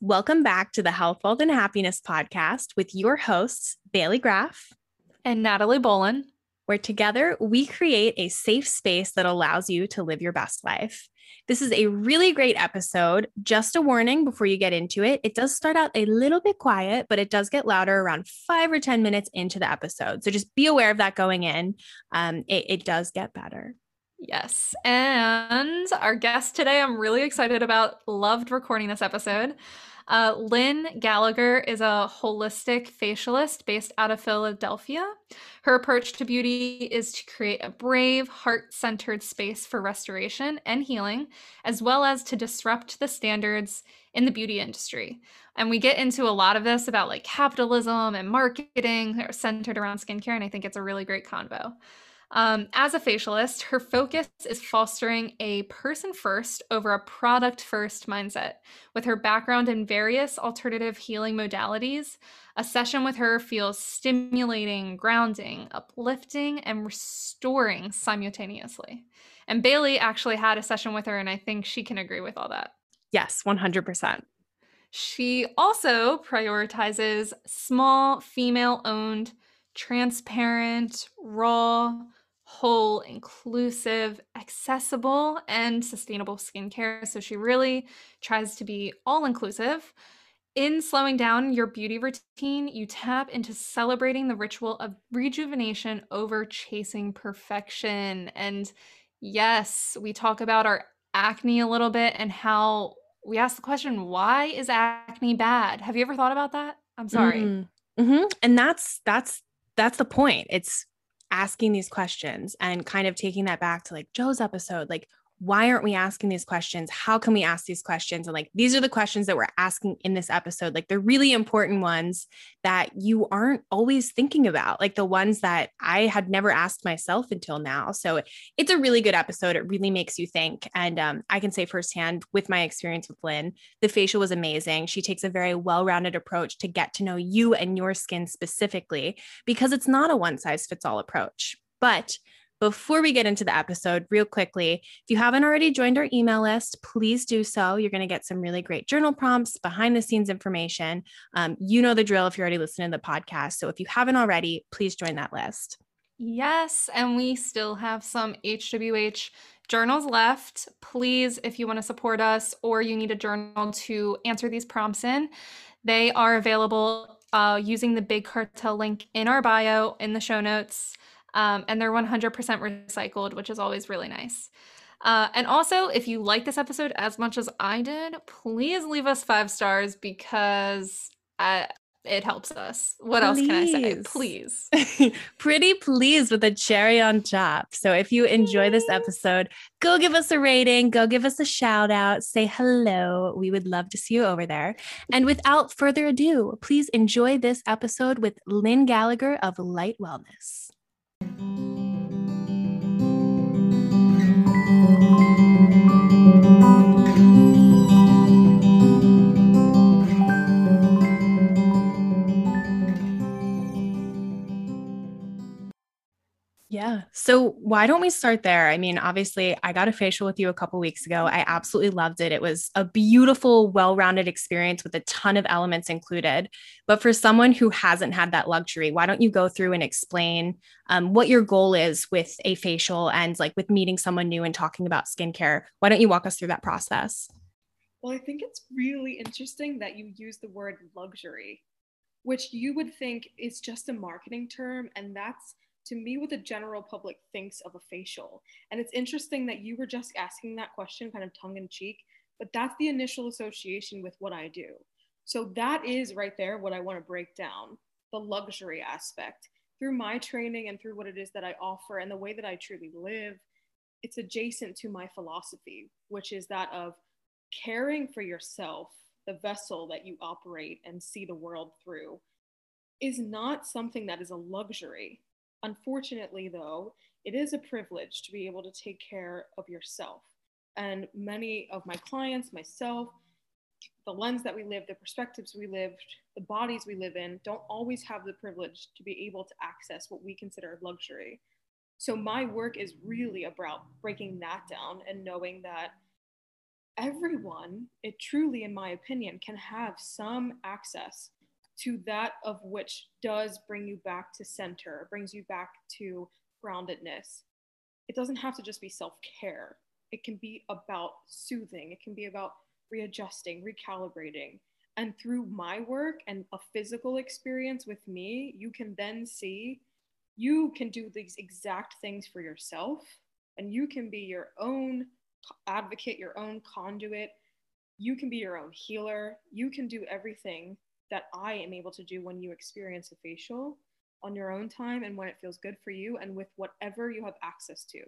Welcome back to the Health, Wealth, and Happiness podcast with your hosts, Bailey Graff and Natalie Bolin, where together we create a safe space that allows you to live your best life. This is a really great episode. Just a warning before you get into it. It does start out a little bit quiet, but it does get louder around five or 10 minutes into the episode. So just be aware of that going in. Um, it, it does get better. Yes. And our guest today, I'm really excited about, loved recording this episode. Uh, Lynn Gallagher is a holistic facialist based out of Philadelphia. Her approach to beauty is to create a brave, heart centered space for restoration and healing, as well as to disrupt the standards in the beauty industry. And we get into a lot of this about like capitalism and marketing centered around skincare. And I think it's a really great convo. Um, as a facialist, her focus is fostering a person first over a product first mindset. With her background in various alternative healing modalities, a session with her feels stimulating, grounding, uplifting, and restoring simultaneously. And Bailey actually had a session with her, and I think she can agree with all that. Yes, 100%. She also prioritizes small, female owned, transparent, raw, whole, inclusive, accessible, and sustainable skincare. So she really tries to be all inclusive. In slowing down your beauty routine, you tap into celebrating the ritual of rejuvenation over chasing perfection. And yes, we talk about our acne a little bit and how we ask the question, why is acne bad? Have you ever thought about that? I'm sorry. Mm-hmm. Mm-hmm. And that's that's that's the point. It's asking these questions and kind of taking that back to like Joe's episode, like why aren't we asking these questions? How can we ask these questions? And like, these are the questions that we're asking in this episode. Like, they're really important ones that you aren't always thinking about, like the ones that I had never asked myself until now. So it's a really good episode. It really makes you think. And um, I can say firsthand with my experience with Lynn, the facial was amazing. She takes a very well rounded approach to get to know you and your skin specifically because it's not a one size fits all approach. But before we get into the episode, real quickly, if you haven't already joined our email list, please do so. You're going to get some really great journal prompts, behind the scenes information. Um, you know the drill if you're already listening to the podcast. So if you haven't already, please join that list. Yes. And we still have some HWH journals left. Please, if you want to support us or you need a journal to answer these prompts in, they are available uh, using the Big Cartel link in our bio in the show notes um, and they're 100% recycled, which is always really nice. Uh, and also, if you like this episode as much as I did, please leave us five stars because I, uh, it helps us. What please. else can I say? Please. Pretty pleased with a cherry on top. So if you enjoy this episode, go give us a rating, go give us a shout out, say hello. We would love to see you over there. And without further ado, please enjoy this episode with Lynn Gallagher of LGHT Wellness. Yeah. So why don't we start there? I mean, obviously, I got a facial with you a couple weeks ago. I absolutely loved it. It was a beautiful, well-rounded experience with a ton of elements included. But for someone who hasn't had that luxury, why don't you go through and explain um, what your goal is with a facial and like with meeting someone new and talking about skincare? Why don't you walk us through that process? Well, I think it's really interesting that you use the word luxury, which you would think is just a marketing term, and that's to me what the general public thinks of a facial. And it's interesting that you were just asking that question kind of tongue in cheek, but that's the initial association with what I do. So that is right there what I want to break down the luxury aspect. Through my training and through what it is that I offer and the way that I truly live, it's adjacent to my philosophy, which is that of caring for yourself, the vessel that you operate and see the world through, is not something that is a luxury. Unfortunately, though, it is a privilege to be able to take care of yourself. And many of my clients, myself, the lens that we live, the perspectives we lived, the bodies we live in, don't always have the privilege to be able to access what we consider luxury. So, my work is really about breaking that down and knowing that everyone, it truly, in my opinion, can have some access to that of which does bring you back to center, brings you back to groundedness. It doesn't have to just be self care, it can be about soothing, it can be about readjusting, recalibrating. And through my work and a physical experience with me, you can then see you can do these exact things for yourself and you can be your own advocate, your own conduit. You can be your own healer. You can do everything that I am able to do when you experience a facial on your own time and when it feels good for you and with whatever you have access to.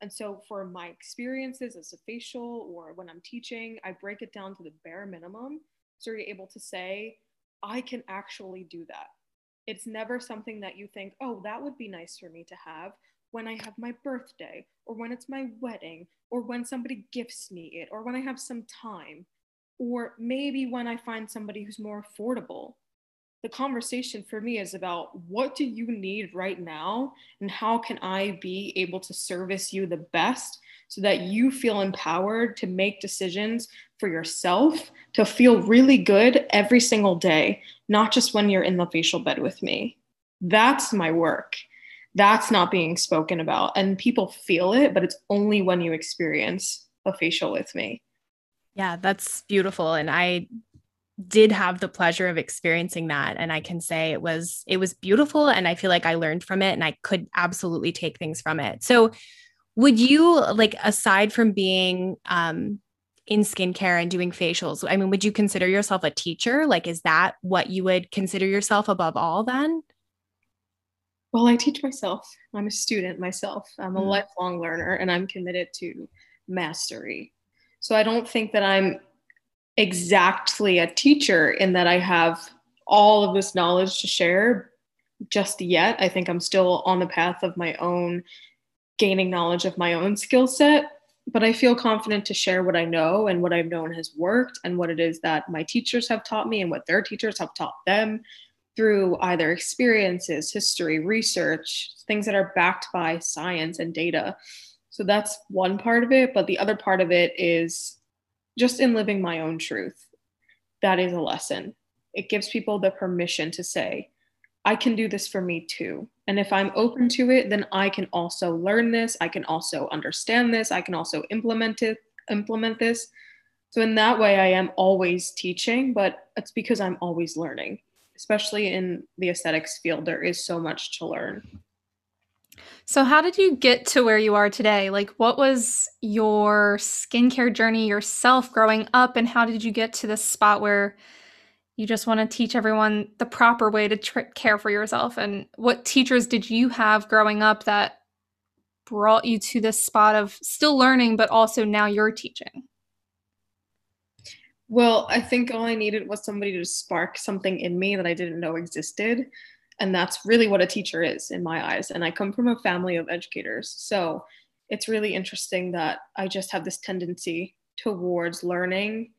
And so, for my experiences as a facial or when I'm teaching, I break it down to the bare minimum. So you're able to say, I can actually do that. It's never something that you think, oh, that would be nice for me to have when I have my birthday or when it's my wedding or when somebody gifts me it or when I have some time or maybe when I find somebody who's more affordable. The conversation for me is about what do you need right now and how can I be able to service you the best so that you feel empowered to make decisions for yourself to feel really good every single day, not just when you're in the facial bed with me. That's my work. That's not being spoken about. And people feel it, but it's only when you experience a facial with me. Yeah, that's beautiful. And I did have the pleasure of experiencing that and i can say it was it was beautiful and i feel like i learned from it and i could absolutely take things from it. So would you like aside from being um in skincare and doing facials i mean would you consider yourself a teacher? Like is that what you would consider yourself above all then? Well i teach myself. I'm a student myself. I'm a mm. lifelong learner and i'm committed to mastery so I don't think that I'm exactly a teacher in that I have all of this knowledge to share just yet. I think I'm still on the path of my own gaining knowledge of my own skill set, but I feel confident to share what I know and what I've known has worked and what it is that my teachers have taught me and what their teachers have taught them through either experiences, history, research, things that are backed by science and data. So that's one part of it. But the other part of it is just in living my own truth. That is a lesson. It gives people the permission to say, I can do this for me too. And if I'm open to it, then I can also learn this. I can also understand this. I can also implement it, implement this. So in that way, I am always teaching, but it's because I'm always learning, especially in the aesthetics field. There is so much to learn. So, how did you get to where you are today? Like, what was your skincare journey yourself growing up, and how did you get to this spot where you just want to teach everyone the proper way to tr- care for yourself? And what teachers did you have growing up that brought you to this spot of still learning, but also now you're teaching? Well, I think all I needed was somebody to spark something in me that I didn't know existed and that's really what a teacher is in my eyes. And i come from a family of educators. So it's really interesting that i just have this tendency towards learning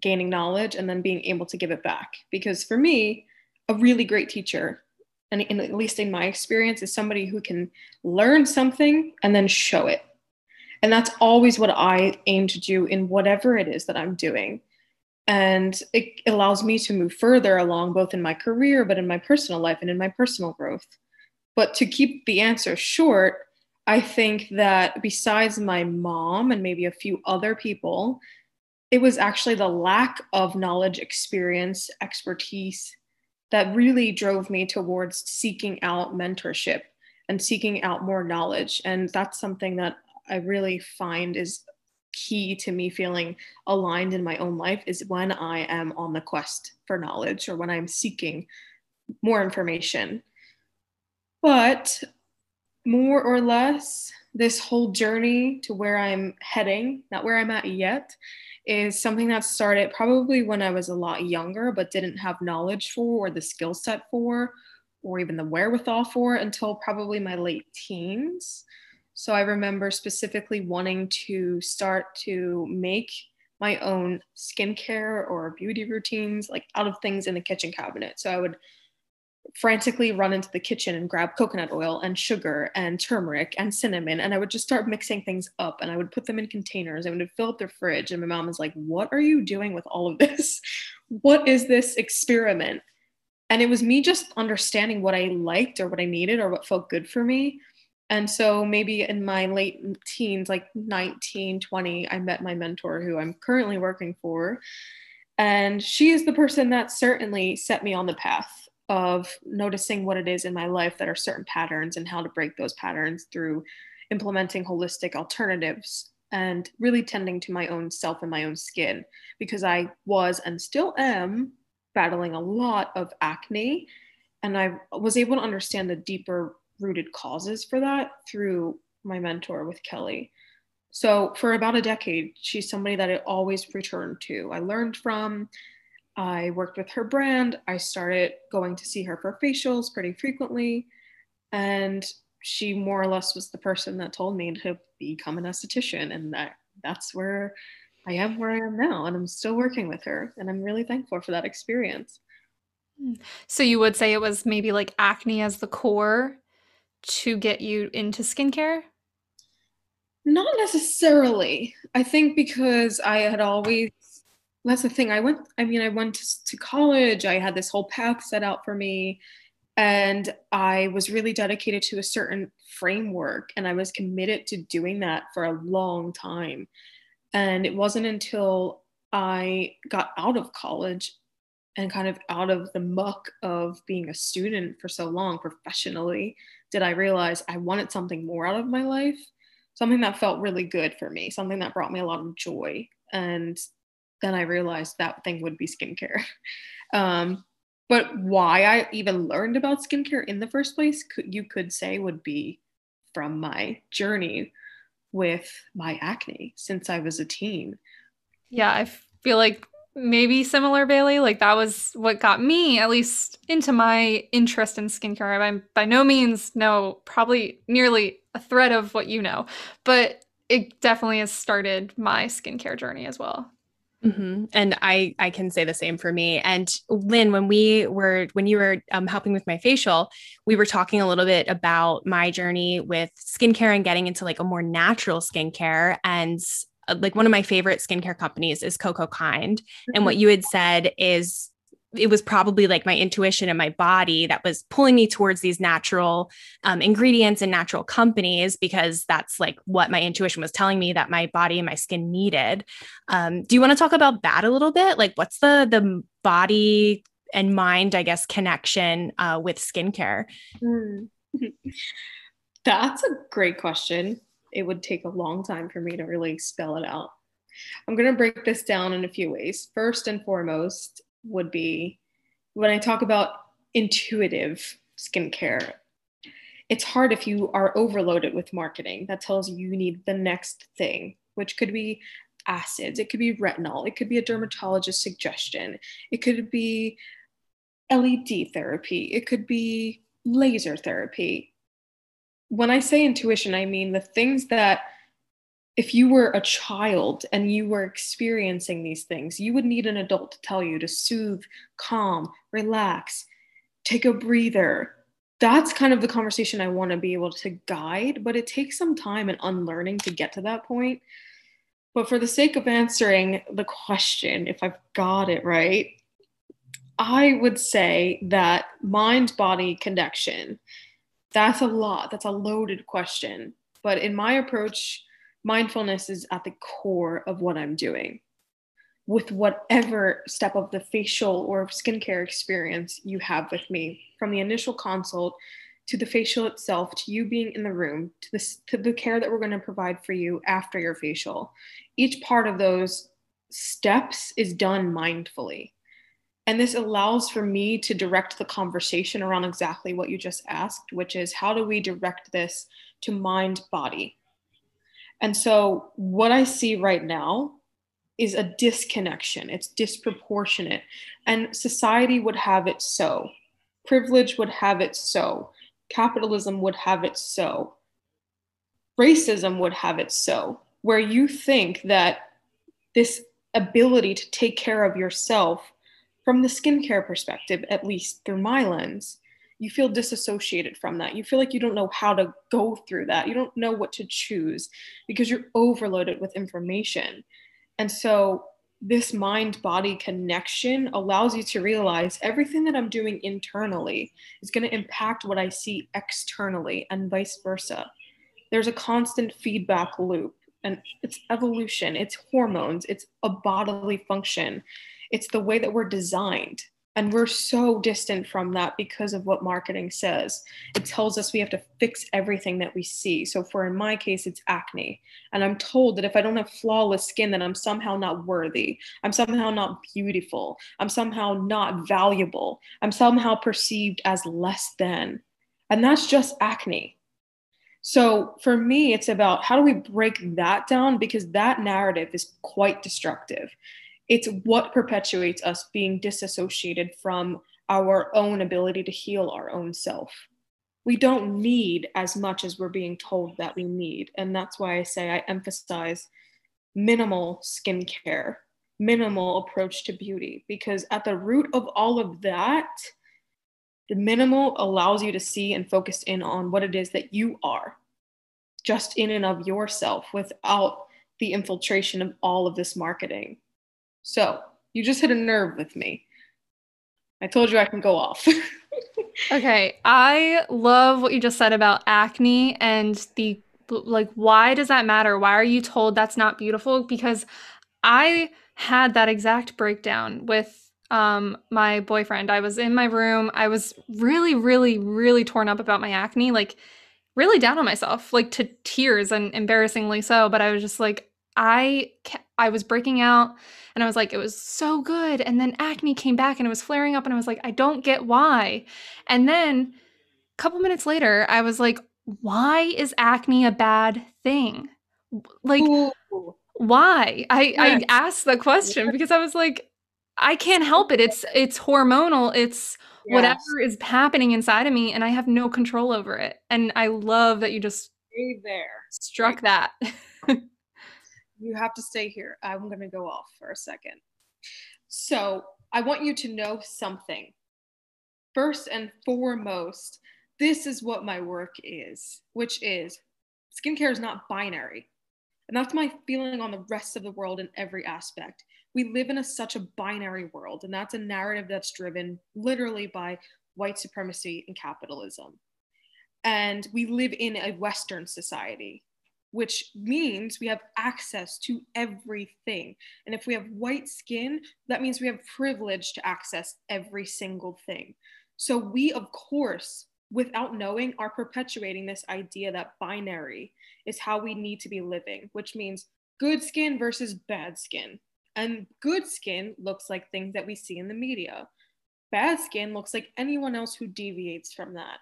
gaining knowledge and then being able to give it back. Because for me a really great teacher and in, at least in my experience is somebody who can learn something and then show it. And that's always what i aim to do in whatever it is that i'm doing and it allows me to move further along both in my career but in my personal life and in my personal growth. But to keep the answer short i think that besides my mom and maybe a few other people it was actually the lack of knowledge experience expertise that really drove me towards seeking out mentorship and seeking out more knowledge. And that's something that i really find is key to me feeling aligned in my own life is when I am on the quest for knowledge or when I'm seeking more information. But more or less, this whole journey to where I'm heading, not where I'm at yet, is something that started probably when I was a lot younger, but didn't have knowledge for or the skill set for, or even the wherewithal for until probably my late teens. So I remember specifically wanting to start to make my own skincare or beauty routines, like out of things in the kitchen cabinet. So I would frantically run into the kitchen and grab coconut oil and sugar and turmeric and cinnamon and i would just start mixing things up and i would put them in containers i would fill up their fridge and my mom was like what are you doing with all of this what is this experiment and it was me just understanding what i liked or what i needed or what felt good for me and so maybe in my late teens like 19 20 i met my mentor who i'm currently working for and she is the person that certainly set me on the path of noticing what it is in my life that are certain patterns and how to break those patterns through implementing holistic alternatives and really tending to my own self and my own skin because I was and still am battling a lot of acne. And I was able to understand the deeper rooted causes for that through my mentor with Kelly. So, for about a decade, she's somebody that I always returned to. I learned from, I worked with her brand. I started going to see her for facials pretty frequently. And she more or less was the person that told me to become an esthetician. And that that's where I am where I am now. And I'm still working with her. And I'm really thankful for that experience. Hmm. So you would say it was maybe like acne as the core to get you into skincare? Not necessarily. I think because I had always that's the thing. I went, I mean, I went to, college, I had this whole path set out for me, and I was really dedicated to a certain framework, and I was committed to doing that for a long time. And it wasn't until I got out of college and kind of out of the muck of being a student for so long professionally did I realize I wanted something more out of my life, something that felt really good for me, something that brought me a lot of joy. And then I realized that thing would be skincare. Um, but why I even learned about skincare in the first place, could, you could say, would be from my journey with my acne since I was a teen. Yeah, I feel like maybe similar, Bailey. Like that was what got me, at least, into my interest in skincare. I'm by no means no, probably nearly a thread of what you know, but it definitely has started my skincare journey as well. Mm-hmm. And I I can say the same for me. And Lynn, when we were when you were um, helping with my facial, we were talking a little bit about my journey with skincare and getting into like a more natural skincare. And like one of my favorite skincare companies is Cocokind. Mm-hmm. And what mm-hmm. you had said is it was probably like my intuition and my body that was pulling me towards these natural um, ingredients and natural companies because that's like what my intuition was telling me that my body and my skin needed. Um, do you want to talk about that a little bit? Like, what's the the body and mind, I guess, connection uh, with skincare? Mm. that's a great question. It would take a long time for me to really spell it out. I'm going to break this down in a few ways. First and foremost, would be when I talk about intuitive skincare. It's hard if you are overloaded with marketing that tells you you need the next thing, which could be acids, it could be retinol, it could be a dermatologist suggestion, it could be LED therapy, it could be laser therapy. When I say intuition, I mean the things that if you were a child and you were experiencing these things, you would need an adult to tell you to soothe, calm, relax, take a breather. That's kind of the conversation I want to be able to guide, but it takes some time and unlearning to get to that point. But for the sake of answering the question, if I've got it right, I would say that mind body connection, that's a lot. That's a loaded question. But in my approach, mindfulness is at the core of what I'm doing with whatever step of the facial or skincare experience you have with me, from the initial consult to the facial itself, to you being in the room, to the, to the care that we're going to provide for you after your facial. Each part of those steps is done mindfully. And this allows for me to direct the conversation around exactly what you just asked, which is how do we direct this to mind body? And so, what I see right now is a disconnection, it's disproportionate. And society would have it so, privilege would have it so, capitalism would have it so, racism would have it so, where you think that this ability to take care of yourself from the skincare perspective, at least through my lens, you feel disassociated from that. You feel like you don't know how to go through that. You don't know what to choose because you're overloaded with information. And so, this mind body connection allows you to realize everything that I'm doing internally is going to impact what I see externally and vice versa. There's a constant feedback loop and it's evolution, it's hormones, it's a bodily function, it's the way that we're designed. And we're so distant from that because of what marketing says. It tells us we have to fix everything that we see. So, for in my case, it's acne. And I'm told that if I don't have flawless skin, then I'm somehow not worthy. I'm somehow not beautiful. I'm somehow not valuable. I'm somehow perceived as less than. And that's just acne. So, for me, it's about how do we break that down because that narrative is quite destructive it's what perpetuates us being disassociated from our own ability to heal our own self. We don't need as much as we're being told that we need. And that's why I say I emphasize minimal skincare, minimal approach to beauty, because at the root of all of that, the minimal allows you to see and focus in on what it is that you are, just in and of yourself, without the infiltration of all of this marketing. So you just hit a nerve with me. I told you I can go off. okay. I love what you just said about acne and the like, why does that matter? Why are you told that's not beautiful? Because I had that exact breakdown with um, my boyfriend. I was in my room. I was really, really, really torn up about my acne, like really down on myself, like to tears and embarrassingly so. But I was just like, I I was breaking out and I was like it was so good and then acne came back and it was flaring up and I was like I don't get why. And then a couple minutes later I was like why is acne a bad thing? Like Ooh. why? I yes. I asked the question because I was like I can't help it. It's it's hormonal. It's yes. whatever is happening inside of me and I have no control over it. And I love that you just stay there. Struck right. that. you have to stay here. I'm going to go off for a second. So, I want you to know something. First and foremost, this is what my work is, which is skincare is not binary. And that's my feeling on the rest of the world in every aspect. We live in a, such a binary world, and that's a narrative that's driven literally by white supremacy and capitalism. And we live in a Western society which means we have access to everything. And if we have white skin, that means we have privilege to access every single thing. So we, of course, without knowing, are perpetuating this idea that binary is how we need to be living, which means good skin versus bad skin. And good skin looks like things that we see in the media. Bad skin looks like anyone else who deviates from that.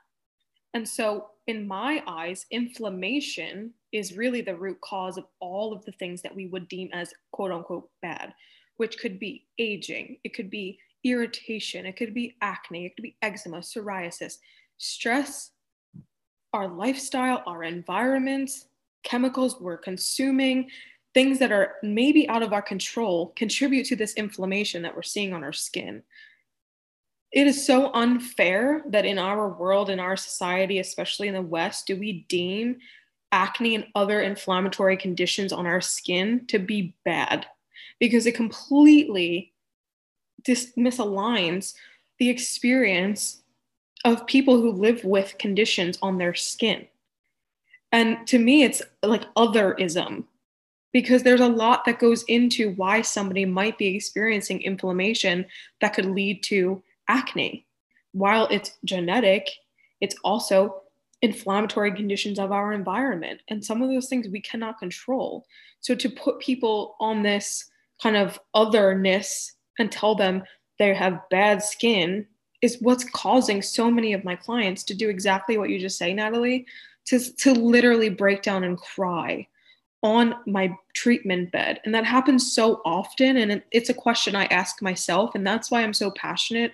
And so, in my eyes, inflammation is really the root cause of all of the things that we would deem as quote unquote bad, which could be aging, it could be irritation, it could be acne, it could be eczema, psoriasis, stress, our lifestyle, our environment, chemicals we're consuming, things that are maybe out of our control contribute to this inflammation that we're seeing on our skin. It is so unfair that in our world, in our society, especially in the West, do we deem acne and other inflammatory conditions on our skin to be bad because it completely dis- misaligns the experience of people who live with conditions on their skin. And to me, it's like otherism because there's a lot that goes into why somebody might be experiencing inflammation that could lead to acne. While it's genetic, it's also inflammatory conditions of our environment. And some of those things we cannot control. So to put people on this kind of otherness and tell them they have bad skin is what's causing so many of my clients to do exactly what you just say, Natalie, to, to literally break down and cry on my treatment bed. And that happens so often. And it's a question I ask myself. And that's why I'm so passionate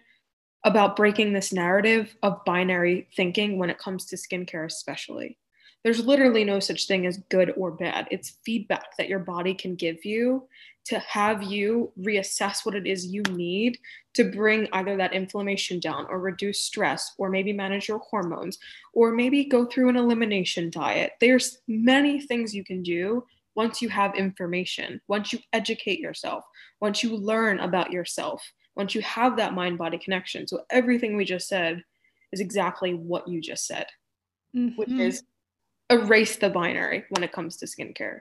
about breaking this narrative of binary thinking when it comes to skincare, especially. There's literally no such thing as good or bad. It's feedback that your body can give you to have you reassess what it is you need to bring either that inflammation down or reduce stress or maybe manage your hormones or maybe go through an elimination diet. There's many things you can do once you have information, once you educate yourself, once you learn about yourself, once you have that mind body connection. So everything we just said is exactly what you just said, mm-hmm. which is erase the binary when it comes to skincare.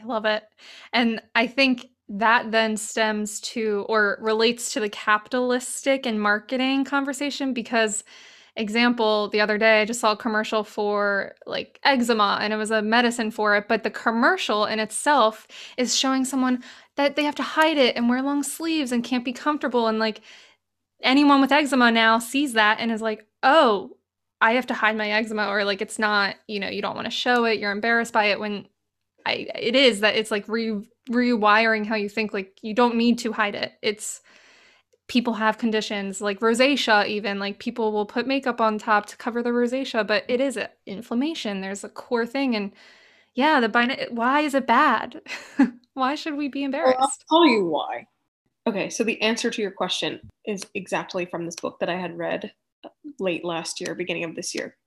I love it. And I think that then stems to or relates to the capitalistic and marketing conversation because example the other day i just saw a commercial for like eczema and it was a medicine for it but the commercial in itself is showing someone that they have to hide it and wear long sleeves and can't be comfortable and like anyone with eczema now sees that and is like oh i have to hide my eczema or like it's not you know you don't want to show it you're embarrassed by it when I it is that it's like re- rewiring how you think like you don't need to hide it. It's people have conditions like rosacea even like people will put makeup on top to cover the rosacea but it is inflammation. There's a core thing and yeah the bin- why is it bad? Why should we be embarrassed well, i'll tell you why. Okay so the answer to your question is exactly from this book that i had read uh, late last year beginning of this year.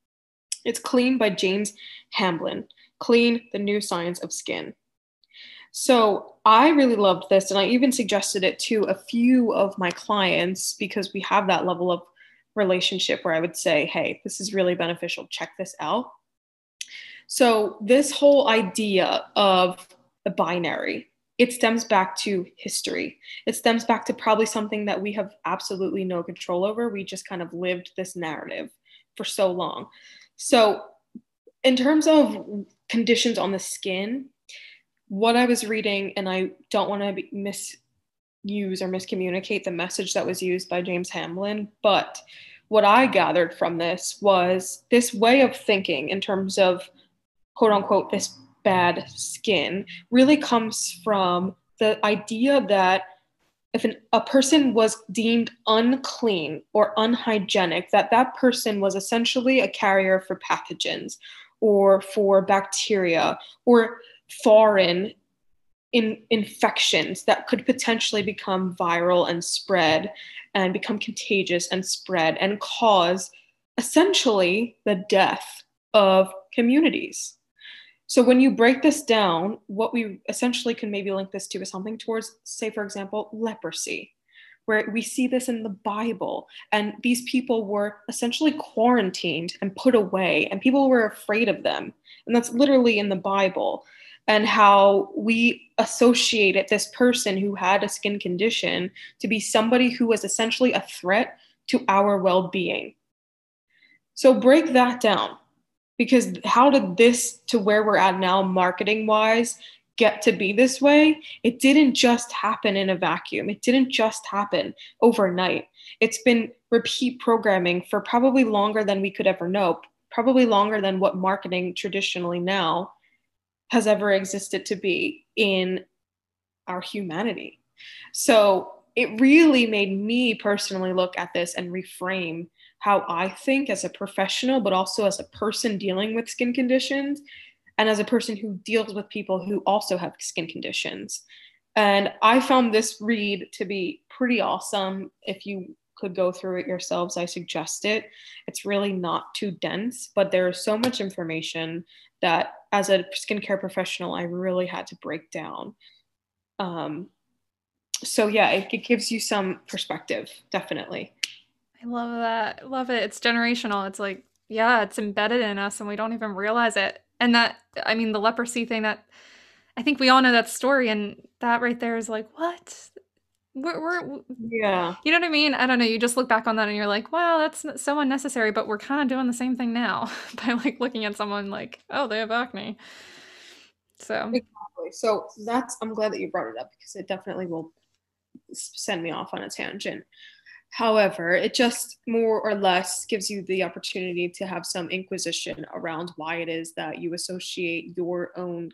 It's clean by james hamblin Clean, the new science of skin. So I really loved this, and I even suggested it to a few of my clients because we have that level of relationship where I would say, hey, this is really beneficial. Check this out. So, this whole idea of the binary, it stems back to history. It stems back to probably something that we have absolutely no control over. We just kind of lived this narrative for so long. So, in terms of conditions on the skin, what I was reading, and I don't want to misuse or miscommunicate the message that was used by James Hamblin, but what I gathered from this was this way of thinking in terms of quote unquote this bad skin really comes from the idea that if an, a person was deemed unclean or unhygienic, that that person was essentially a carrier for pathogens or for bacteria or foreign in infections that could potentially become viral and spread and become contagious and spread and cause essentially the death of communities. So when you break this down, what we essentially can maybe link this to is something towards, say, for example, leprosy where we see this in the Bible. And these people were essentially quarantined and put away, and people were afraid of them. And that's literally in the Bible. And how we associated this person who had a skin condition to be somebody who was essentially a threat to our well being. So break that down because how did this to where we're at now, marketing wise, get to be this way, it didn't just happen in a vacuum. It didn't just happen overnight. It's been repeat programming for probably longer than we could ever know, probably longer than what marketing traditionally now has ever existed to be in our humanity. So it really made me personally look at this and reframe how I think as a professional, but also as a person dealing with skin conditions and as a person who deals with people who also have skin conditions. And I found this read to be pretty awesome. If you could go through it yourselves, I suggest it. It's really not too dense, but there is so much information that as a skincare professional, I really had to break down. Um, so, yeah, it, it gives you some perspective, definitely. I love that. Love it. It's generational. It's like, yeah, it's embedded in us and we don't even realize it and that i mean the leprosy thing that i think we all know that story and that right there is like what we're, we're yeah. you know what i mean? I don't know you just look back on that and you're like wow that's so unnecessary but we're kind of doing the same thing now by like looking at someone like oh they have acne so. Exactly. So that's i'm glad that you brought it up because it definitely will send me off on a tangent. However, it just more or less gives you the opportunity to have some inquisition around why it is that you associate your own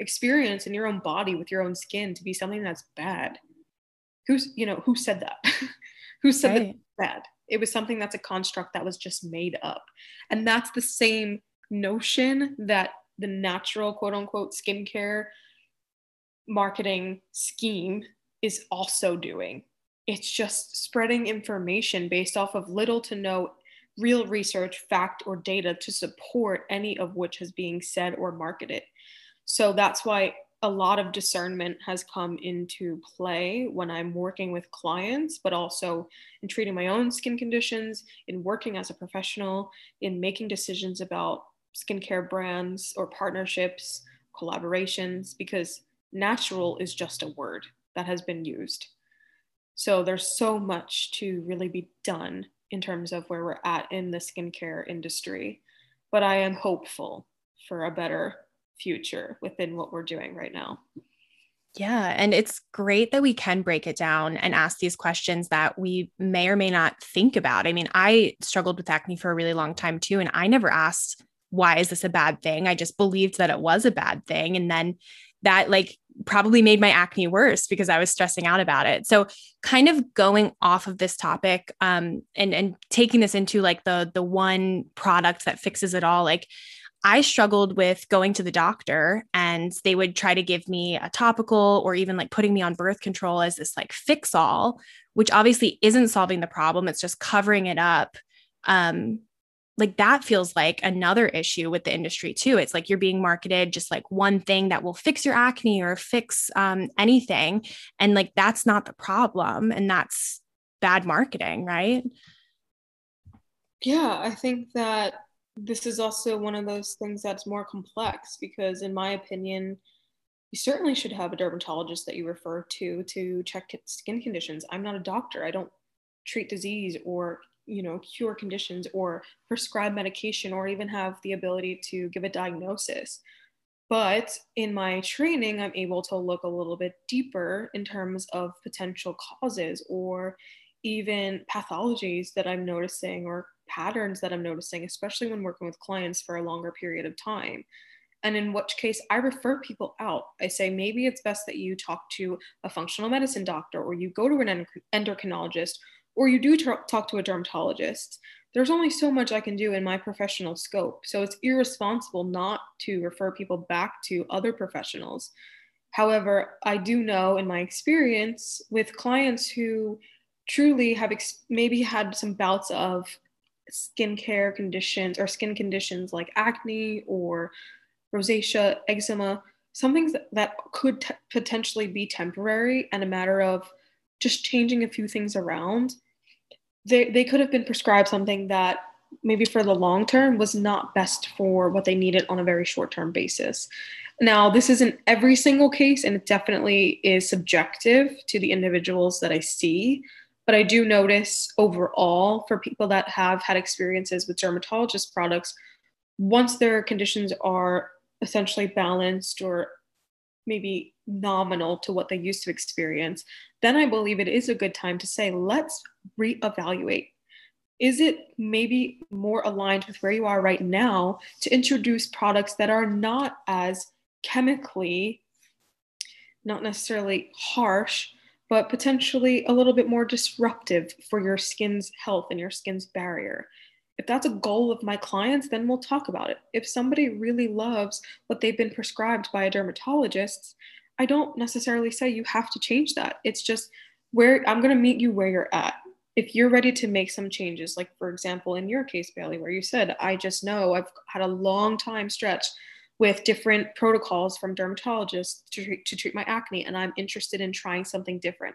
experience in your own body with your own skin to be something that's bad. Who's, you know, who said that? who said right. that bad? It was something that's a construct that was just made up. And that's the same notion that the natural quote unquote skincare marketing scheme is also doing. It's just spreading information based off of little to no real research, fact, or data to support any of which is being said or marketed. So that's why a lot of discernment has come into play when I'm working with clients, but also in treating my own skin conditions, in working as a professional, in making decisions about skincare brands or partnerships, collaborations, because natural is just a word that has been used. So there's so much to really be done in terms of where we're at in the skincare industry. But I am hopeful for a better future within what we're doing right now. Yeah. And it's great that we can break it down and ask these questions that we may or may not think about. I mean, I struggled with acne for a really long time too. And I never asked, why is this a bad thing? I just believed that it was a bad thing. And then that like probably made my acne worse because I was stressing out about it. So kind of going off of this topic um, and and taking this into like the the one product that fixes it all like I struggled with going to the doctor and they would try to give me a topical or even like putting me on birth control as this like fix all, which obviously isn't solving the problem. It's just covering it up. Um, like that feels like another issue with the industry too. It's like you're being marketed just like one thing that will fix your acne or fix um, anything. And like that's not the problem. And that's bad marketing, right? Yeah, I think that this is also one of those things that's more complex because, in my opinion, you certainly should have a dermatologist that you refer to to check skin conditions. I'm not a doctor. I don't treat disease or you know cure conditions or prescribe medication or even have the ability to give a diagnosis but in my training i'm able to look a little bit deeper in terms of potential causes or even pathologies that i'm noticing or patterns that I'm noticing, especially when working with clients for a longer period of time. And in which case, I refer people out. I say, maybe it's best that you talk to a functional medicine doctor, or you go to an endocrinologist, or you do talk to a dermatologist. There's only so much I can do in my professional scope. So it's irresponsible not to refer people back to other professionals. However, I do know in my experience with clients who truly have ex- maybe had some bouts of skincare conditions or skin conditions like acne or rosacea, eczema, some things that, could t- potentially be temporary and a matter of just changing a few things around. They, they could have been prescribed something that maybe for the long term was not best for what they needed on a very short term basis. Now, this isn't every single case, and it definitely is subjective to the individuals that I see. But I do notice overall for people that have had experiences with dermatologist products, once their conditions are essentially balanced or maybe nominal to what they used to experience, then I believe it is a good time to say, let's reevaluate. Is it maybe more aligned with where you are right now to introduce products that are not as chemically, not necessarily harsh, but potentially a little bit more disruptive for your skin's health and your skin's barrier. If that's a goal of my clients, then we'll talk about it. If somebody really loves what they've been prescribed by a dermatologist, I don't necessarily say you have to change that. It's just where I'm going to meet you where you're at. If you're ready to make some changes, like for example, in your case, Bailey, where you said, I just know I've had a long time stretch with different protocols from dermatologists to treat, to treat my acne, and I'm interested in trying something different.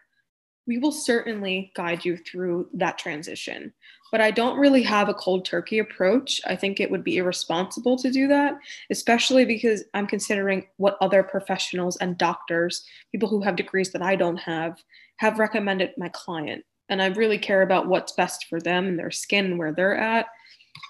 We will certainly guide you through that transition. But I don't really have a cold turkey approach. I think it would be irresponsible to do that, especially because I'm considering what other professionals and doctors, people who have degrees that I don't have, have recommended my client. And I really care about what's best for them and their skin where they're at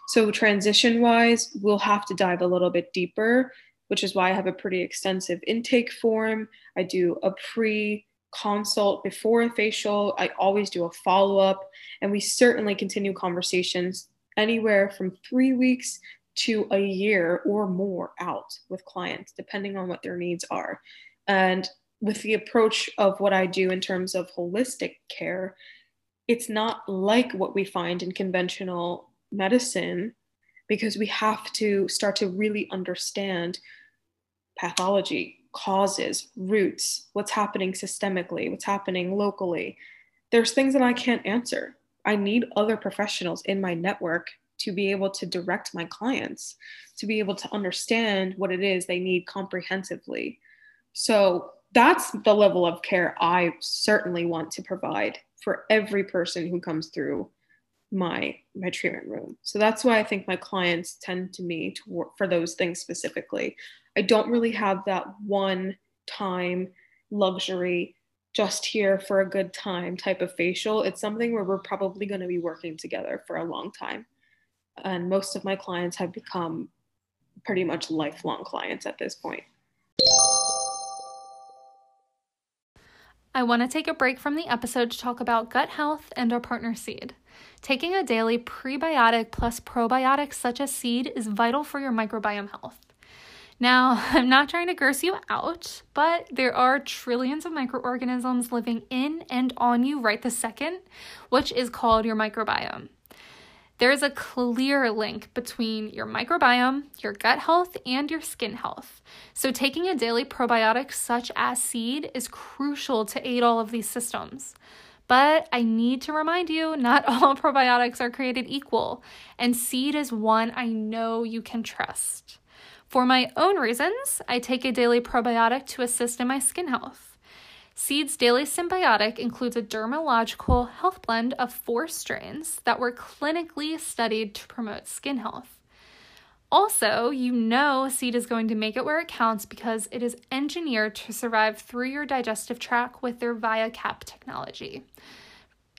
so, transition wise, we'll have to dive a little bit deeper, which is why I have a pretty extensive intake form. I do a pre consult before a facial. I always do a follow up, and we certainly continue conversations anywhere from three weeks to a year or more out with clients, depending on what their needs are. And with the approach of what I do in terms of holistic care, it's not like what we find in conventional medicine because we have to start to really understand pathology, causes, roots, what's happening systemically, what's happening locally. There's things that I can't answer. I need other professionals in my network to be able to direct my clients, to be able to understand what it is they need comprehensively. So that's the level of care I certainly want to provide for every person who comes through my my treatment room. So that's why I think my clients tend to me to work for those things specifically. I don't really have that one time luxury just here for a good time type of facial. It's something where we're probably going to be working together for a long time. And most of my clients have become pretty much lifelong clients at this point. I want to take a break from the episode to talk about gut health and our partner Seed. Taking a daily prebiotic plus probiotics such as Seed is vital for your microbiome health. Now, I'm not trying to gross you out, but there are trillions of microorganisms living in and on you right this second, which is called your microbiome. There is a clear link between your microbiome, your gut health, and your skin health. So, taking a daily probiotic such as seed is crucial to aid all of these systems. But I need to remind you not all probiotics are created equal, and seed is one I know you can trust. For my own reasons, I take a daily probiotic to assist in my skin health. Seed's Daily Synbiotic includes a dermatological health blend of four strains that were clinically studied to promote skin health. Also, you know Seed is going to make it where it counts because it is engineered to survive through your digestive tract with their ViaCap technology.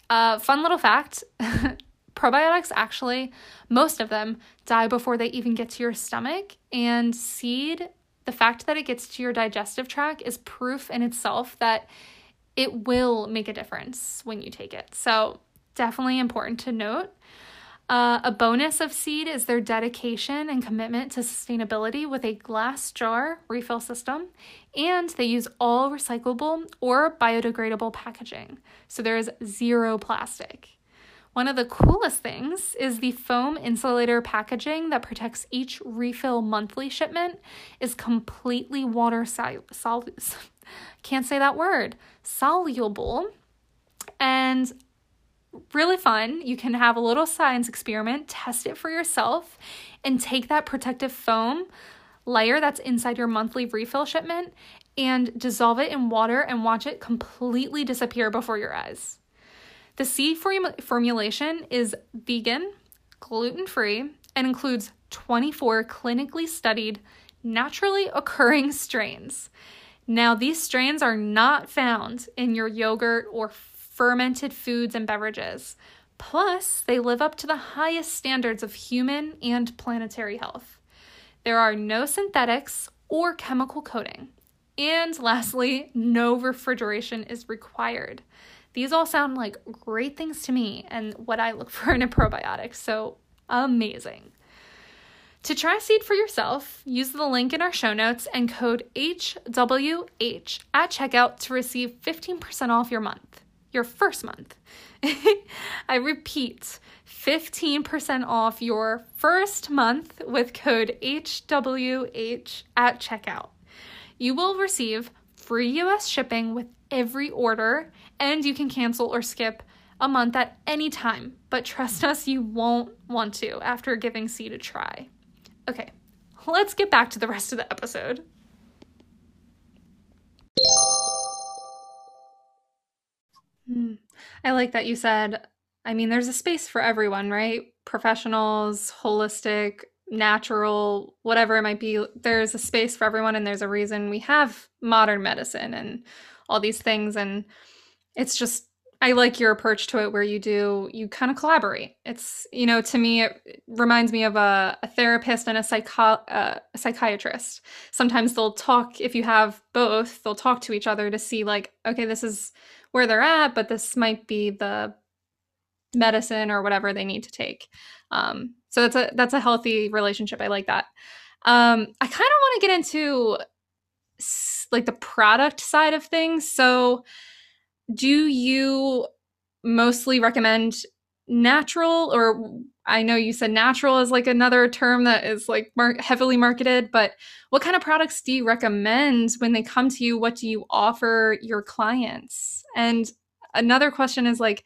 Uh, fun little fact probiotics actually, most of them, die before they even get to your stomach, and Seed the fact that it gets to your digestive tract is proof in itself that it will make a difference when you take it. So, definitely important to note. Uh, a bonus of Seed is their dedication and commitment to sustainability with a glass jar refill system, and they use all recyclable or biodegradable packaging. So there is zero plastic. One of the coolest things is the foam insulator packaging that protects each refill monthly shipment is completely water soluble. Sol- can't say that word. Soluble and really fun. You can have a little science experiment, test it for yourself, and take that protective foam layer that's inside your monthly refill shipment and dissolve it in water and watch it completely disappear before your eyes. The seed formulation is vegan, gluten free, and includes 24 clinically studied, naturally occurring strains. Now, these strains are not found in your yogurt or fermented foods and beverages. Plus, they live up to the highest standards of human and planetary health. There are no synthetics or chemical coating. And lastly, no refrigeration is required. These all sound like great things to me and what I look for in a probiotic. So amazing. To try Seed for yourself, use the link in our show notes and code HWH at checkout to receive 15% off your month, your first month. I repeat, 15% off your first month with code HWH at checkout. You will receive free US shipping with every order and you can cancel or skip a month at any time, but trust us, you won't want to after giving Seed a try. Okay, let's get back to the rest of the episode. Hmm. I like that you said, I mean, there's a space for everyone, right? Professionals, holistic, natural, whatever it might be. There's a space for everyone, and there's a reason we have modern medicine and all these things. And it's just I like your approach to it where you do you kind of collaborate. It's you know to me it reminds me of a, a therapist and a, psycho, uh, a psychiatrist. Sometimes they'll talk if you have both, they'll talk to each other to see like okay this is where they're at, but this might be the medicine or whatever they need to take. Um, so that's a that's a healthy relationship. I like that. Um, I kind of want to get into like the product side of things. So do you mostly recommend natural or I know you said natural is like another term that is like mar- heavily marketed, but what kind of products do you recommend when they come to you? What do you offer your clients? And another question is like,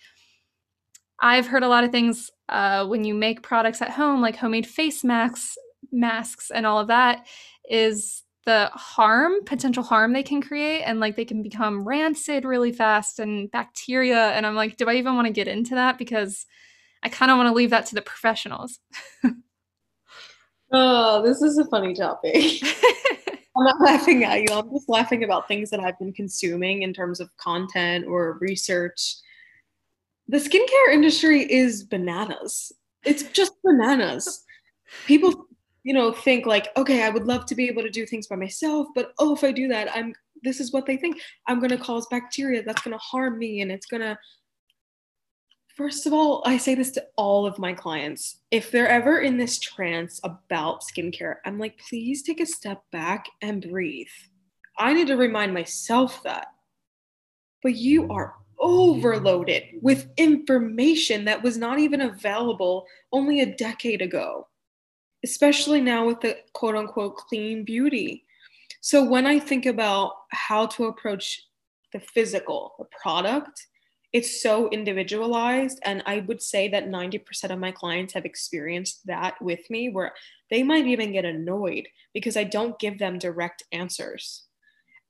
I've heard a lot of things uh, when you make products at home, like homemade face masks, masks, and all of that, is the harm, potential harm they can create, and like they can become rancid really fast and bacteria. And I'm like, do I even want to get into that? Because I kind of want to leave that to the professionals. oh, this is a funny topic. I'm not laughing at you. I'm just laughing about things that I've been consuming in terms of content or research. The skincare industry is bananas. It's just bananas. People, you know, think like, okay, I would love to be able to do things by myself, but oh, if I do that, I'm this is what they think. I'm going to cause bacteria that's going to harm me and it's going to First of all, I say this to all of my clients. If they're ever in this trance about skincare, I'm like, please take a step back and breathe. I need to remind myself that. But you are overloaded with information that was not even available only a decade ago, especially now with the quote unquote clean beauty. So when I think about how to approach the physical, the product, it's so individualized and i would say that 90% of my clients have experienced that with me where they might even get annoyed because i don't give them direct answers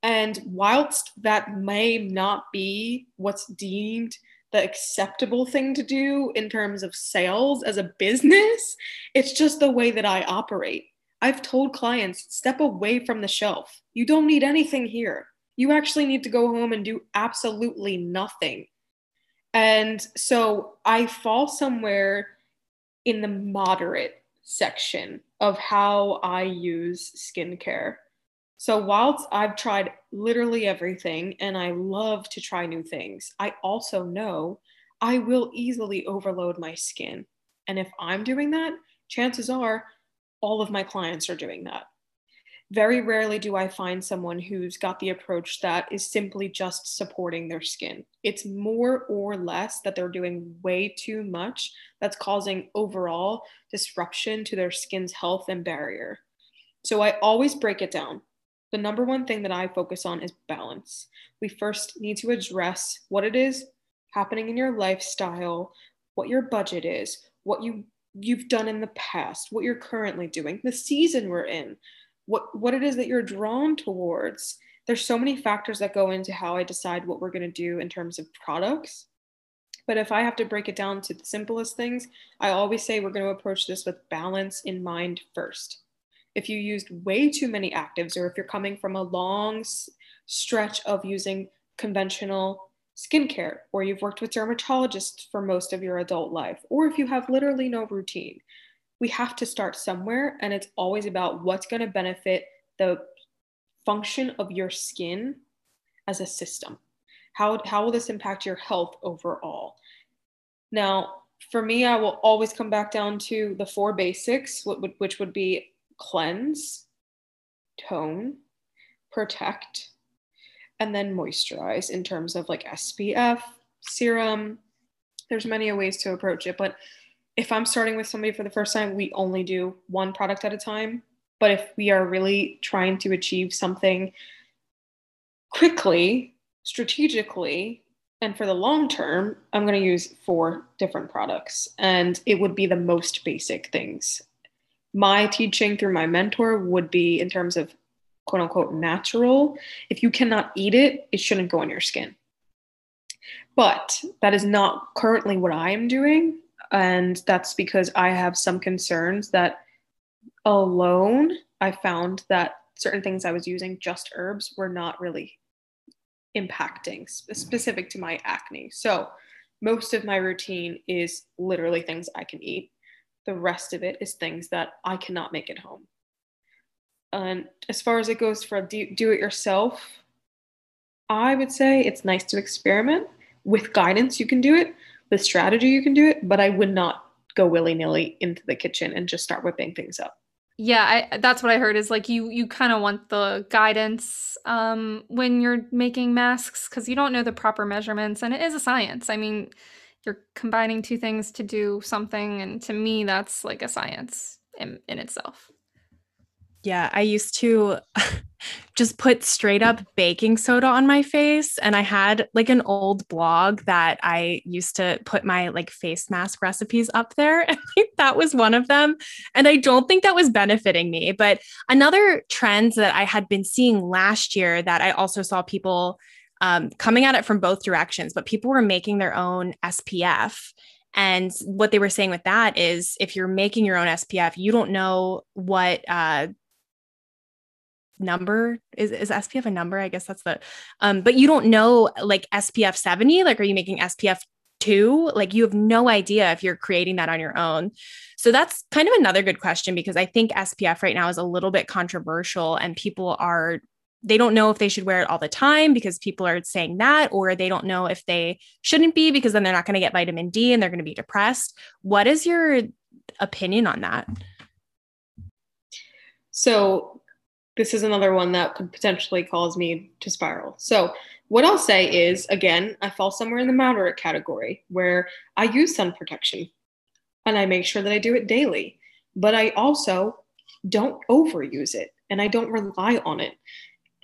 and whilst that may not be what's deemed the acceptable thing to do in terms of sales as a business. It's just the way that i operate. I've told clients step away from the shelf. You don't need anything here. You actually need to go home and do absolutely nothing. And so I fall somewhere in the moderate section of how I use skincare. So, whilst I've tried literally everything and I love to try new things, I also know I will easily overload my skin. And if I'm doing that, chances are all of my clients are doing that very rarely do I find someone who's got the approach that is simply just supporting their skin. It's more or less that they're doing way too much that's causing overall disruption to their skin's health and barrier. So I always break it down. The number one thing that I focus on is balance. We first need to address what it is happening in your lifestyle, what your budget is, what you you've done in the past, what you're currently doing, the season we're in what what it is that you're drawn towards. There's so many factors that go into how i decide what we're going to do in terms of products. But if i have to break it down to the simplest things i always say we're going to approach this with balance in mind first if you used way too many actives or if you're coming from a long stretch of using conventional skincare or you've worked with dermatologists for most of your adult life or if you have literally no routine we have to start somewhere and it's always about what's going to benefit the function of your skin as a system. How, how will this impact your health overall? Now for me i will always come back down to the four basics which would be cleanse tone protect and then moisturize in terms of like spf serum there's many ways to approach it but if I'm starting with somebody for the first time, we only do one product at a time. But if we are really trying to achieve something quickly, strategically, and for the long term, I'm going to use four different products. And it would be the most basic things. My teaching through my mentor would be in terms of quote unquote natural. If you cannot eat it, it shouldn't go on your skin. But that is not currently what I am doing. And that's because I have some concerns that alone, I found that certain things I was using, just herbs, were not really impacting specific to my acne. So most of my routine is literally things I can eat. The rest of it is things that I cannot make at home. And as far as it goes for do, do it yourself, I would say it's nice to experiment. With guidance, you can do it With strategy you can do it, but I would not go willy nilly into the kitchen and just start whipping things up. Yeah, I, that's what I heard is like you you kind of want the guidance um, when you're making masks because you don't know the proper measurements and it is a science. I mean, you're combining two things to do something and to me that's like a science in, in itself yeah, I used to just put straight up baking soda on my face. And I had like an old blog that I used to put my like face mask recipes up there. Think that was one of them. And I don't think that was benefiting me. But another trend that I had been seeing last year that I also saw people um, coming at it from both directions, but people were making their own SPF. And what they were saying with that is if you're making your own SPF, you don't know what uh, number is is SPF a number? I guess that's the um, but you don't know like SPF 70, like are you making SPF two? Like you have no idea if you're creating that on your own. So that's kind of another good question because I think SPF right now is a little bit controversial and people are they don't know if they should wear it all the time because people are saying that, or they don't know if they shouldn't be because then they're not going to get vitamin D and they're going to be depressed. What is your opinion on that? So this is another one that could potentially cause me to spiral. So, what I'll say is again, I fall somewhere in the moderate category where I use sun protection and I make sure that I do it daily, but I also don't overuse it and I don't rely on it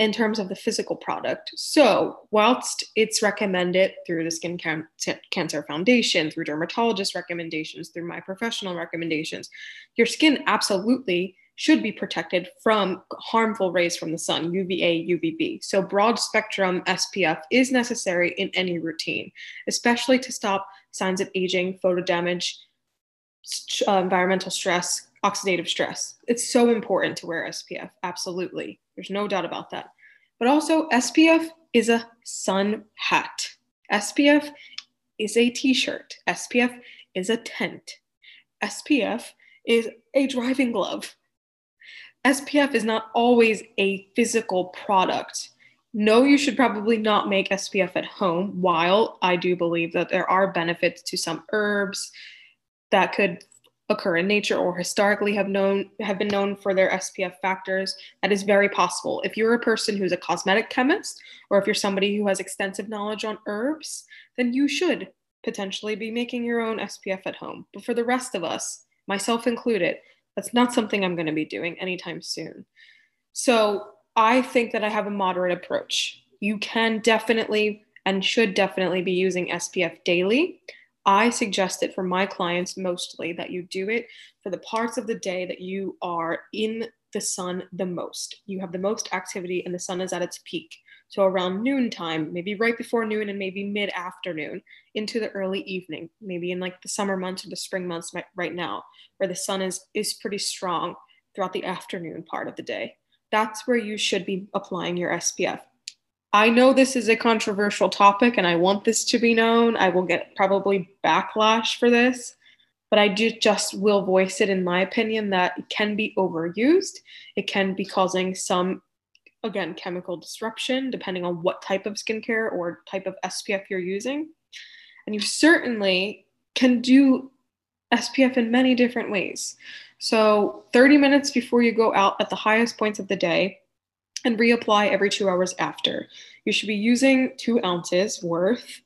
in terms of the physical product. So, whilst it's recommended through the Skin Can- Cancer Foundation, through dermatologist recommendations, through my professional recommendations, your skin absolutely should be protected from harmful rays from the sun, UVA, UVB. So, broad spectrum SPF is necessary in any routine, especially to stop signs of aging, photo damage, uh, environmental stress, oxidative stress. It's so important to wear SPF, absolutely. There's no doubt about that. But also, SPF is a sun hat. SPF is a t shirt. SPF is a tent. SPF is a driving glove. SPF is not always a physical product. No, you should probably not make SPF at home, while I do believe that there are benefits to some herbs that could occur in nature or historically have known have been known for their SPF factors. That is very possible. If you're a person who's a cosmetic chemist or if you're somebody who has extensive knowledge on herbs, then you should potentially be making your own SPF at home. But for the rest of us, myself included, that's not something I'm going to be doing anytime soon. So I think that I have a moderate approach. You can definitely and should definitely be using SPF daily. I suggest it for my clients mostly that you do it for the parts of the day that you are in the sun the most. You have the most activity and the sun is at its peak. So around noontime, maybe right before noon and maybe mid afternoon into the early evening, maybe in like the summer months or the spring months right now, where the sun is is pretty strong throughout the afternoon part of the day. That's where you should be applying your SPF. I know this is a controversial topic and I want this to be known. I will get probably backlash for this, but I do just will voice it in my opinion that it can be overused. It can be causing some again, chemical disruption, depending on what type of skincare or type of SPF you're using. And you certainly can do SPF in many different ways. So, 30 minutes before you go out at the highest points of the day and reapply every two hours after. You should be using two ounces worth.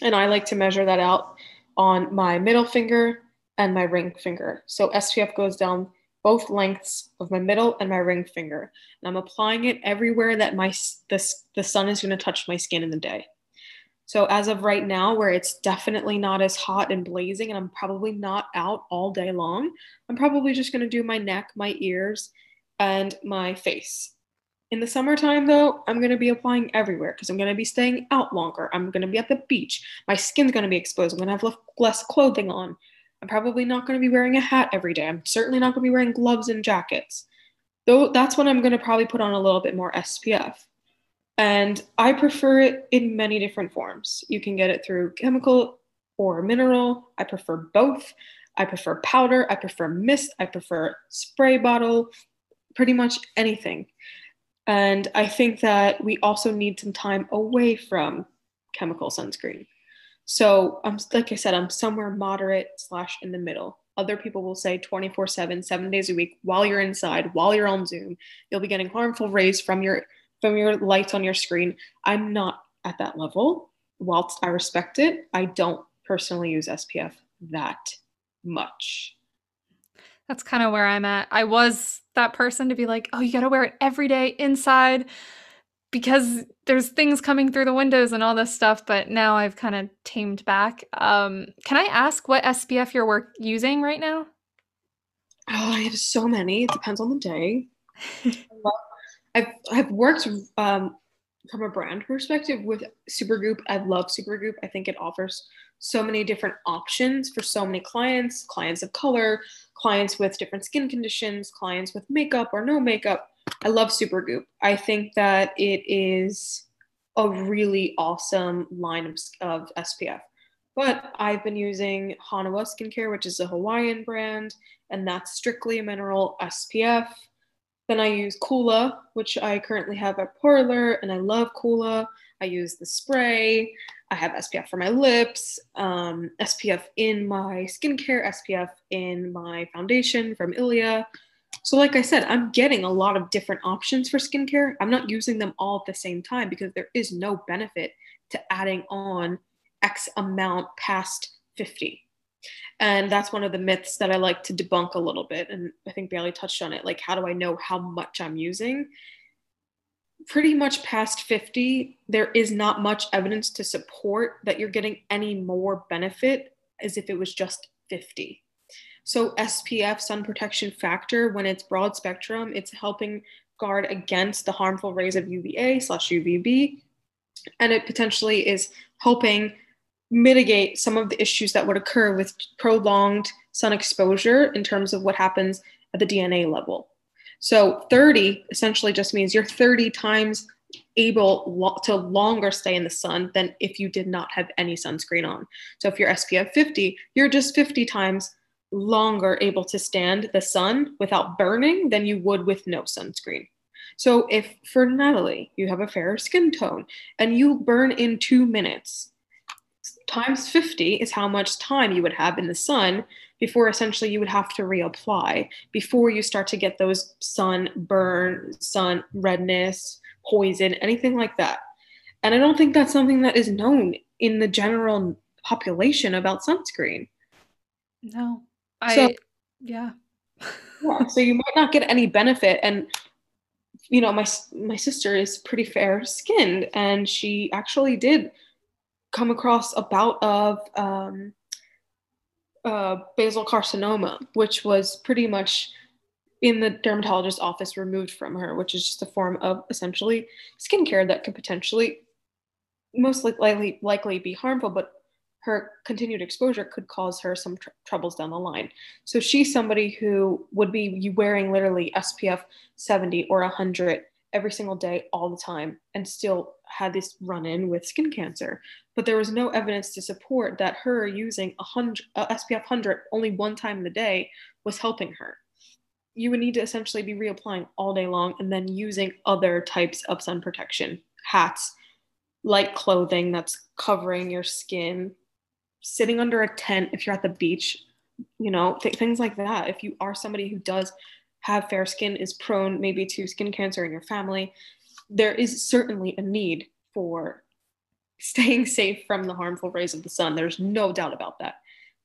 And I like to measure that out on my middle finger and my ring finger. So, SPF goes down both lengths of my middle and my ring finger. And I'm applying it everywhere that my the, the sun is going to touch my skin in the day. So as of right now, where it's definitely not as hot and blazing, and I'm probably not out all day long, I'm probably just going to do my neck, my ears, and my face. In the summertime, though, I'm going to be applying everywhere because I'm going to be staying out longer. I'm going to be at the beach. My skin's going to be exposed. I'm going to have less clothing on. I'm probably not going to be wearing a hat every day. I'm certainly not going to be wearing gloves and jackets. Though that's when I'm going to probably put on a little bit more SPF. And I prefer it in many different forms. You can get it through chemical or mineral. I prefer both. I prefer powder. I prefer mist. I prefer spray bottle, pretty much anything. And I think that we also need some time away from chemical sunscreen. So I'm like I said, I'm somewhere moderate slash in the middle. Other people will say 24 7, seven days a week while you're inside, while you're on Zoom. You'll be getting harmful rays from your from your lights on your screen. I'm not at that level. Whilst I respect it, I don't personally use SPF that much. That's kind of where I'm at. I was that person to be like, oh, you got to wear it every day inside because there's things coming through the windows and all this stuff. But now I've kind of tamed back. Um, can I ask what SPF you're work using right now? Oh, I have so many. It depends on the day. I've I've worked um, from a brand perspective with Supergoop. I love Supergoop. I think it offers so many different options for so many clients, clients of color, clients with different skin conditions, clients with makeup or no makeup. I love Supergoop. I think that it is a really awesome line of, of SPF. But I've been using Hanawa Skincare, which is a Hawaiian brand, and that's strictly a mineral SPF. Then I use Coola, which I currently have at Parlor, and I love Coola. I use the spray. I have SPF for my lips, um, SPF in my skincare, SPF in my foundation from Ilia. So, like I said, I'm getting a lot of different options for skincare. I'm not using them all at the same time because there is no benefit to adding on X amount past 50. And that's one of the myths that I like to debunk a little bit. And I think Bailey touched on it. Like, how do I know how much I'm using? Pretty much past 50, there is not much evidence to support that you're getting any more benefit as if it was just 50. So, SPF, sun protection factor, when it's broad spectrum, it's helping guard against the harmful rays of UVA slash UVB. And it potentially is helping mitigate some of the issues that would occur with prolonged sun exposure in terms of what happens at the DNA level. So 30 essentially just means you're 30 times able to longer stay in the sun than if you did not have any sunscreen on. So if you're SPF 50, you're just 50 times longer able to stand the sun without burning than you would with no sunscreen. So if for Natalie, you have a fairer skin tone and you burn in two minutes, times 50 is how much time you would have in the sun before essentially you would have to reapply before you start to get those sun burn, sun redness, poison, anything like that. And I don't think that's something that is known in the general population about sunscreen. No. I so, yeah. yeah. So you might not get any benefit and you know my my sister is pretty fair skinned and she actually did come across a bout of um, uh, basal carcinoma, which was pretty much in the dermatologist's office removed from her, which is just a form of essentially skincare that could potentially most likely likely be harmful, but her continued exposure could cause her some tr- troubles down the line. So she's somebody who would be wearing literally SPF 70 or 100 every single day, all the time, and still had this run in with skin cancer. But there was no evidence to support that her using a uh, SPF 100 only one time in the day was helping her. You would need to essentially be reapplying all day long and then using other types of sun protection hats, light clothing that's covering your skin, sitting under a tent if you're at the beach, you know, th- things like that. If you are somebody who does have fair skin, is prone maybe to skin cancer in your family, there is certainly a need for staying safe from the harmful rays of the sun. There's no doubt about that.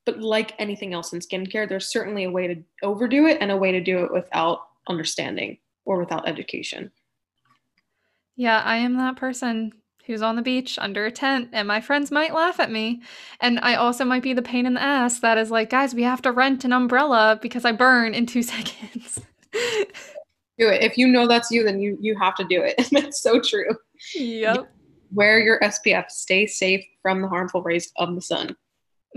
But like anything else in skincare, there's certainly a way to overdo it and a way to do it without understanding or without education. Yeah, I am that person who's on the beach under a tent, and my friends might laugh at me. And I also might be the pain in the ass that is like, guys, we have to rent an umbrella because I burn in two seconds. do it. If you know that's you, then you you have to do it. And it's so true. Yep. Wear your SPF. Stay safe from the harmful rays of the sun.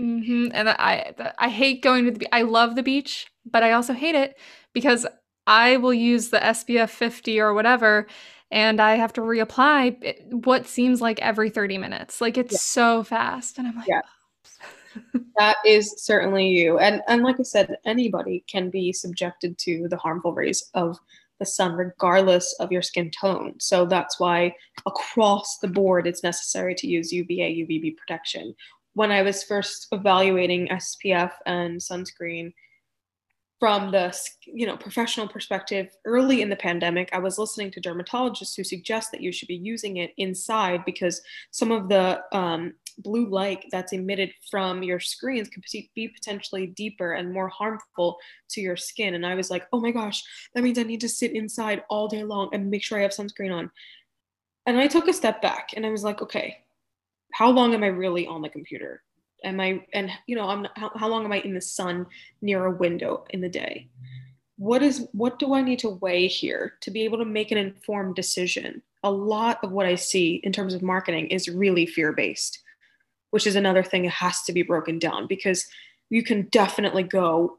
Mm-hmm. And I I hate going to the beach. I love the beach, but I also hate it because I will use the SPF 50 or whatever, and I have to reapply what seems like every 30 minutes. Like it's yeah. so fast. And I'm like, yeah. that is certainly you. And and like I said, anybody can be subjected to the harmful rays of the sun, regardless of your skin tone. So that's why across the board it's necessary to use UVA, UVB protection. When I was first evaluating SPF and sunscreen, from the you know professional perspective early in the pandemic i was listening to dermatologists who suggest that you should be using it inside because some of the um, blue light that's emitted from your screens could be potentially deeper and more harmful to your skin. And I was like, oh my gosh, that means I need to sit inside all day long and make sure I have sunscreen on. And I took a step back and I was like, okay, how long am I really on the computer? Am I, and you know, I'm, how, how long am I in the sun near a window in the day? What is, what do I need to weigh here to be able to make an informed decision? A lot of what I see in terms of marketing is really fear based which is another thing that has to be broken down because you can definitely go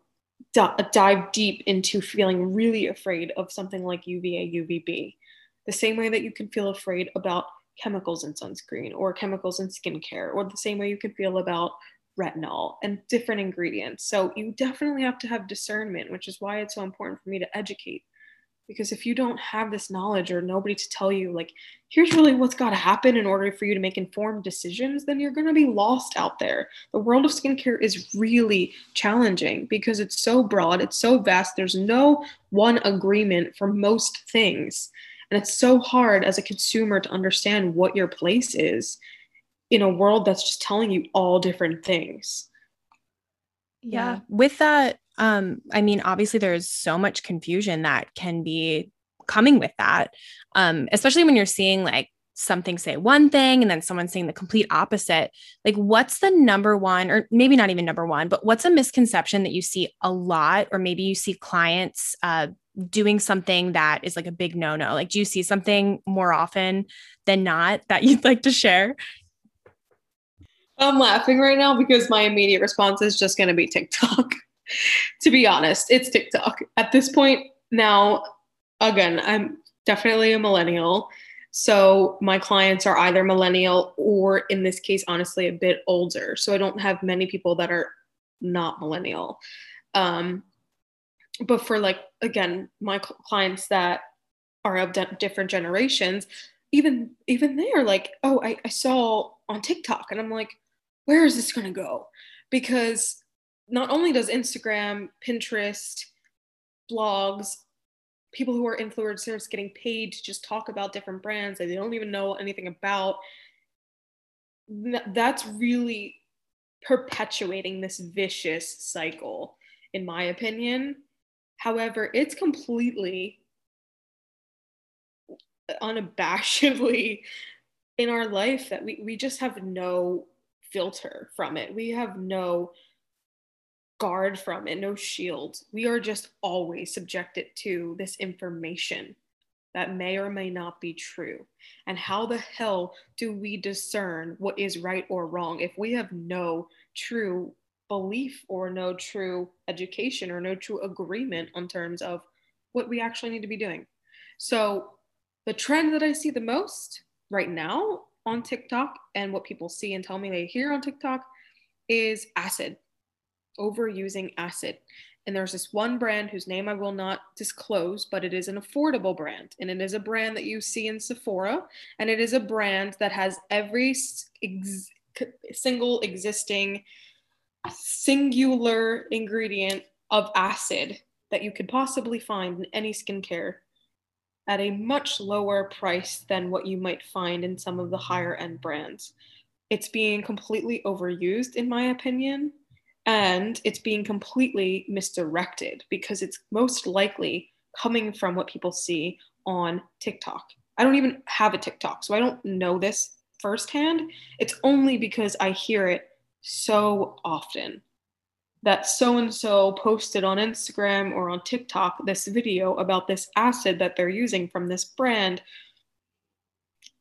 dive deep into feeling really afraid of something like UVA, UVB, the same way that you can feel afraid about chemicals in sunscreen or chemicals in skincare, or the same way you can feel about retinol and different ingredients. So you definitely have to have discernment, which is why it's so important for me to educate because if you don't have this knowledge or nobody to tell you like here's really what's got to happen in order for you to make informed decisions then you're going to be lost out there. The world of skincare is really challenging because it's so broad it's so vast there's no one agreement for most things. And it's so hard as a consumer to understand what your place is in a world that's just telling you all different things. Yeah. With that um i mean obviously there's so much confusion that can be coming with that. Um especially when you're seeing like something say one thing and then someone saying the complete opposite. Like what's the number one or maybe not even number one but what's a misconception that you see a lot or maybe you see clients uh doing something that is like a big no no like do you see something more often than not that you'd like to share? I'm laughing right now because my immediate response is just going to be TikTok. to be honest, it's TikTok. At this point now, again, I'm definitely a millennial. So my clients are either millennial or, in this case, honestly, a bit older. So I don't have many people that are not millennial. Um, but for like, again, my clients that are of de- different generations, even even they are like, oh, I, I saw on TikTok, and I'm like, where is this to go? Because not only does Instagram, Pinterest, blogs, people who are influencers getting paid to just talk about different brands that they don't even know anything about, that's really perpetuating this vicious cycle, in my opinion. However, it's completely unabashedly in our life that we, we just have no filter from it. We have no guard from it, no shield. We are just always subjected to this information that may or may not be true. And how the hell do we discern what is right or wrong if we have no true belief or no true education or no true agreement on terms of what we actually need to be doing? So, the trend that I see the most right now on TikTok and what people see and tell me they hear on TikTok is acid, overusing acid. And there's this one brand whose name I will not disclose, but it is an affordable brand. And it is a brand that you see in Sephora. And it is a brand that has every ex- single existing singular ingredient of acid that you could possibly find in any skincare at a much lower price than what you might find in some of the higher end brands. It's being completely overused, in my opinion, and it's being completely misdirected because it's most likely coming from what people see on TikTok. I don't even have a TikTok, so I don't know this firsthand. It's only because I hear it so often that so and so posted on Instagram or on TikTok this video about this acid that they're using from this brand.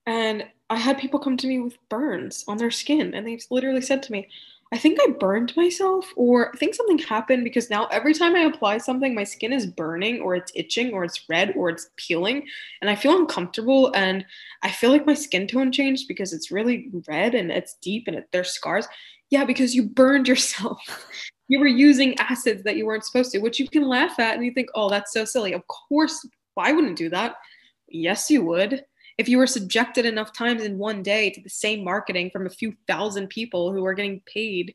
And I had people come to me with burns on their skin, and they literally said to me, I think I burned myself, or I think something happened because now every time I apply something, my skin is burning, or it's itching, or it's red, or it's peeling, and I feel uncomfortable. And I feel like my skin tone changed because it's really red and it's deep and it, there's scars. Yeah, because you burned yourself you were using acids that you weren't supposed to, which you can laugh at and you think, oh, that's so silly. Of course, I wouldn't do that. Yes, you would. If you were subjected enough times in one day to the same marketing from a few thousand people who are getting paid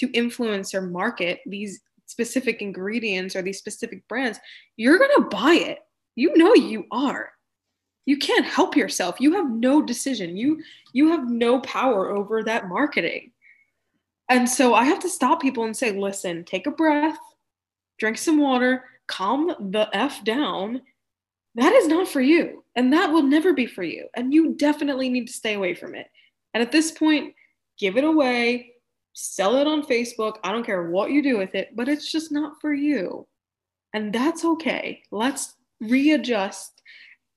to influence or market these specific ingredients or these specific brands, you're going to buy it. You know you are. you can't help yourself you have no decision you you have no power over that marketing and so i have to stop people and say listen take a breath drink some water calm the f down that is not for you and that will never be for you and you definitely need to stay away from it and at this point give it away sell it on facebook i don't care what you do with it but it's just not for you and that's okay let's readjust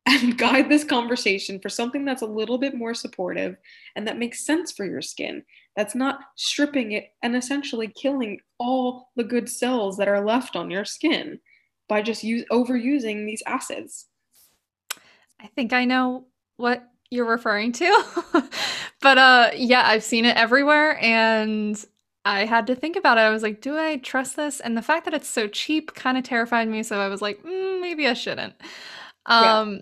and guide this conversation for something that's a little bit more supportive and that makes sense for your skin. That's not stripping it and essentially killing all the good cells that are left on your skin by just use, overusing these acids. I think I know what you're referring to. but uh yeah, I've seen it everywhere and I had to think about it. I was like, do I trust this? And the fact that it's so cheap kind of terrified me, so I was like, mm, maybe I shouldn't. Um yeah.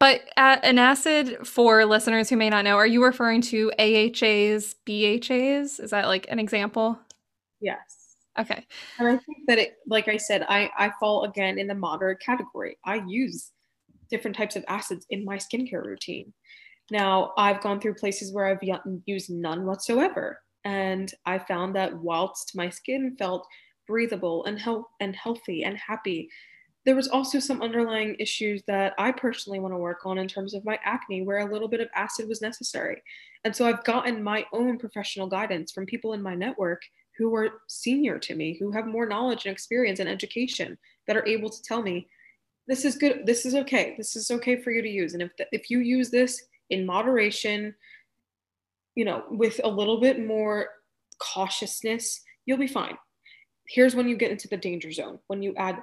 But an acid, for listeners who may not know, are you referring to AHAs, BHAs? Is that like an example? Yes. Okay. And I think that it, like I said, I, I fall again in the moderate category. I use different types of acids in my skincare routine. Now, I've gone through places where I've used none whatsoever. And I found that whilst my skin felt breathable and, and healthy and happy, there was also some underlying issues that I personally want to work on in terms of my acne, where a little bit of acid was necessary. And so I've gotten my own professional guidance from people in my network who are senior to me, who have more knowledge and experience and education that are able to tell me, this is good, this is okay, this is okay for you to use. And if, the, if you use this in moderation, you know, with a little bit more cautiousness, you'll be fine. Here's when you get into the danger zone when you add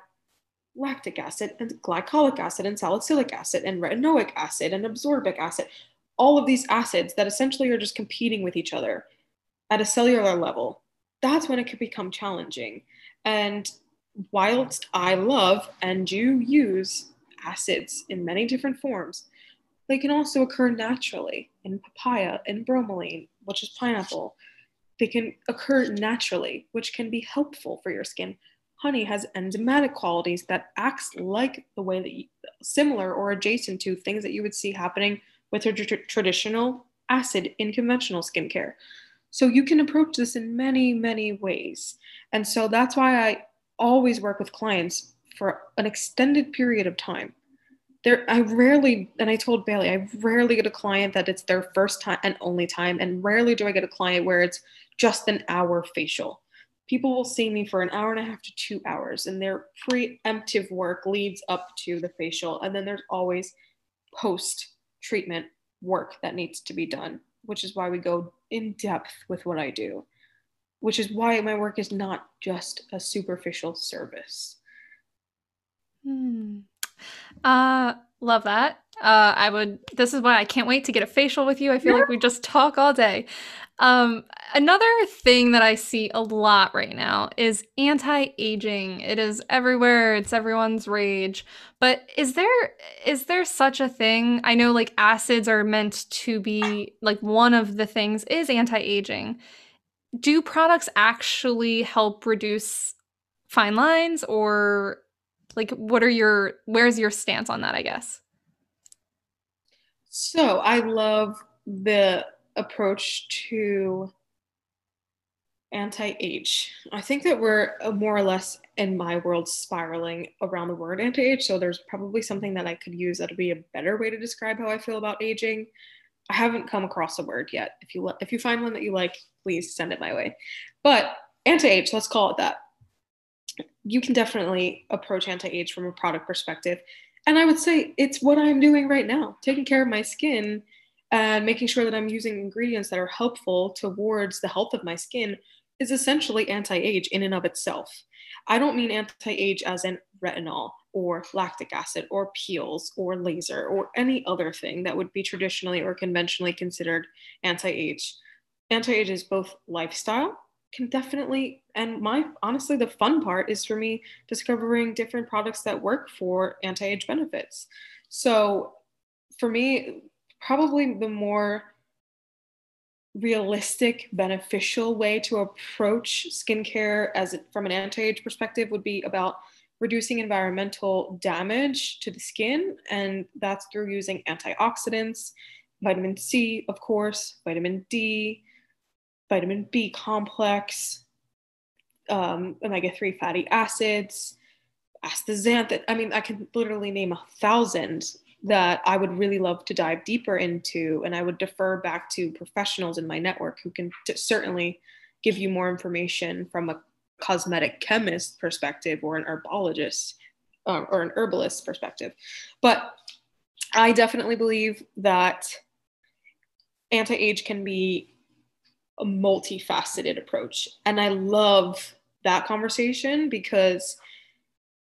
lactic acid and glycolic acid and salicylic acid and retinoic acid and absorbic acid, all of these acids that essentially are just competing with each other at a cellular level, that's when it could become challenging. And whilst I love and do use acids in many different forms, they can also occur naturally in papaya and bromelain, which is pineapple. They can occur naturally, which can be helpful for your skin, honey has enzymatic qualities that acts like the way that you, similar or adjacent to things that you would see happening with a tr- traditional acid in conventional skincare. So you can approach this in many, many ways. And so that's why I always work with clients for an extended period of time. There, I rarely, and I told Bailey, I rarely get a client that it's their first time and only time, and rarely do I get a client where it's just an hour facial people will see me for an hour and a half to two hours, and their preemptive work leads up to the facial. And then there's always post treatment work that needs to be done, which is why we go in depth with what I do, which is why my work is not just a superficial service. Hmm. Uh, love that. Uh, I would. This is why I can't wait to get a facial with you. I feel yeah. like we just talk all day. Um, another thing that I see a lot right now is anti-aging. It is everywhere. It's everyone's rage. But is there is there such a thing? I know like acids are meant to be like one of the things is anti-aging. Do products actually help reduce fine lines or like what are your where's your stance on that, I guess? So, I love the approach to anti-age. I think that we're uh, more or less in my world spiraling around the word anti-age. So there's probably something that I could use that'll be a better way to describe how I feel about aging. I haven't come across a word yet. If you if you find one that you like, please send it my way. But anti-age, let's call it that. You can definitely approach anti-age from a product perspective. And I would say it's what I'm doing right now, taking care of my skin and making sure that I'm using ingredients that are helpful towards the health of my skin is essentially anti-age in and of itself. I don't mean anti-age as in retinol or lactic acid or peels or laser or any other thing that would be traditionally or conventionally considered anti-age. Anti-age is both lifestyle can definitely and my honestly the fun part is for me discovering different products that work for anti-age benefits. So for me probably the more realistic, beneficial way to approach skincare as from an anti-age perspective would be about reducing environmental damage to the skin, and that's through using antioxidants, vitamin C, of course, vitamin D, vitamin B complex, um, omega 3 fatty acids, astaxanthin. I mean, I can literally name a thousand that I would really love to dive deeper into. And I would defer back to professionals in my network who can t- certainly give you more information from a cosmetic chemist perspective or an herbologist uh, or an herbalist perspective. But I definitely believe that anti age can be a multifaceted approach. And I love that conversation because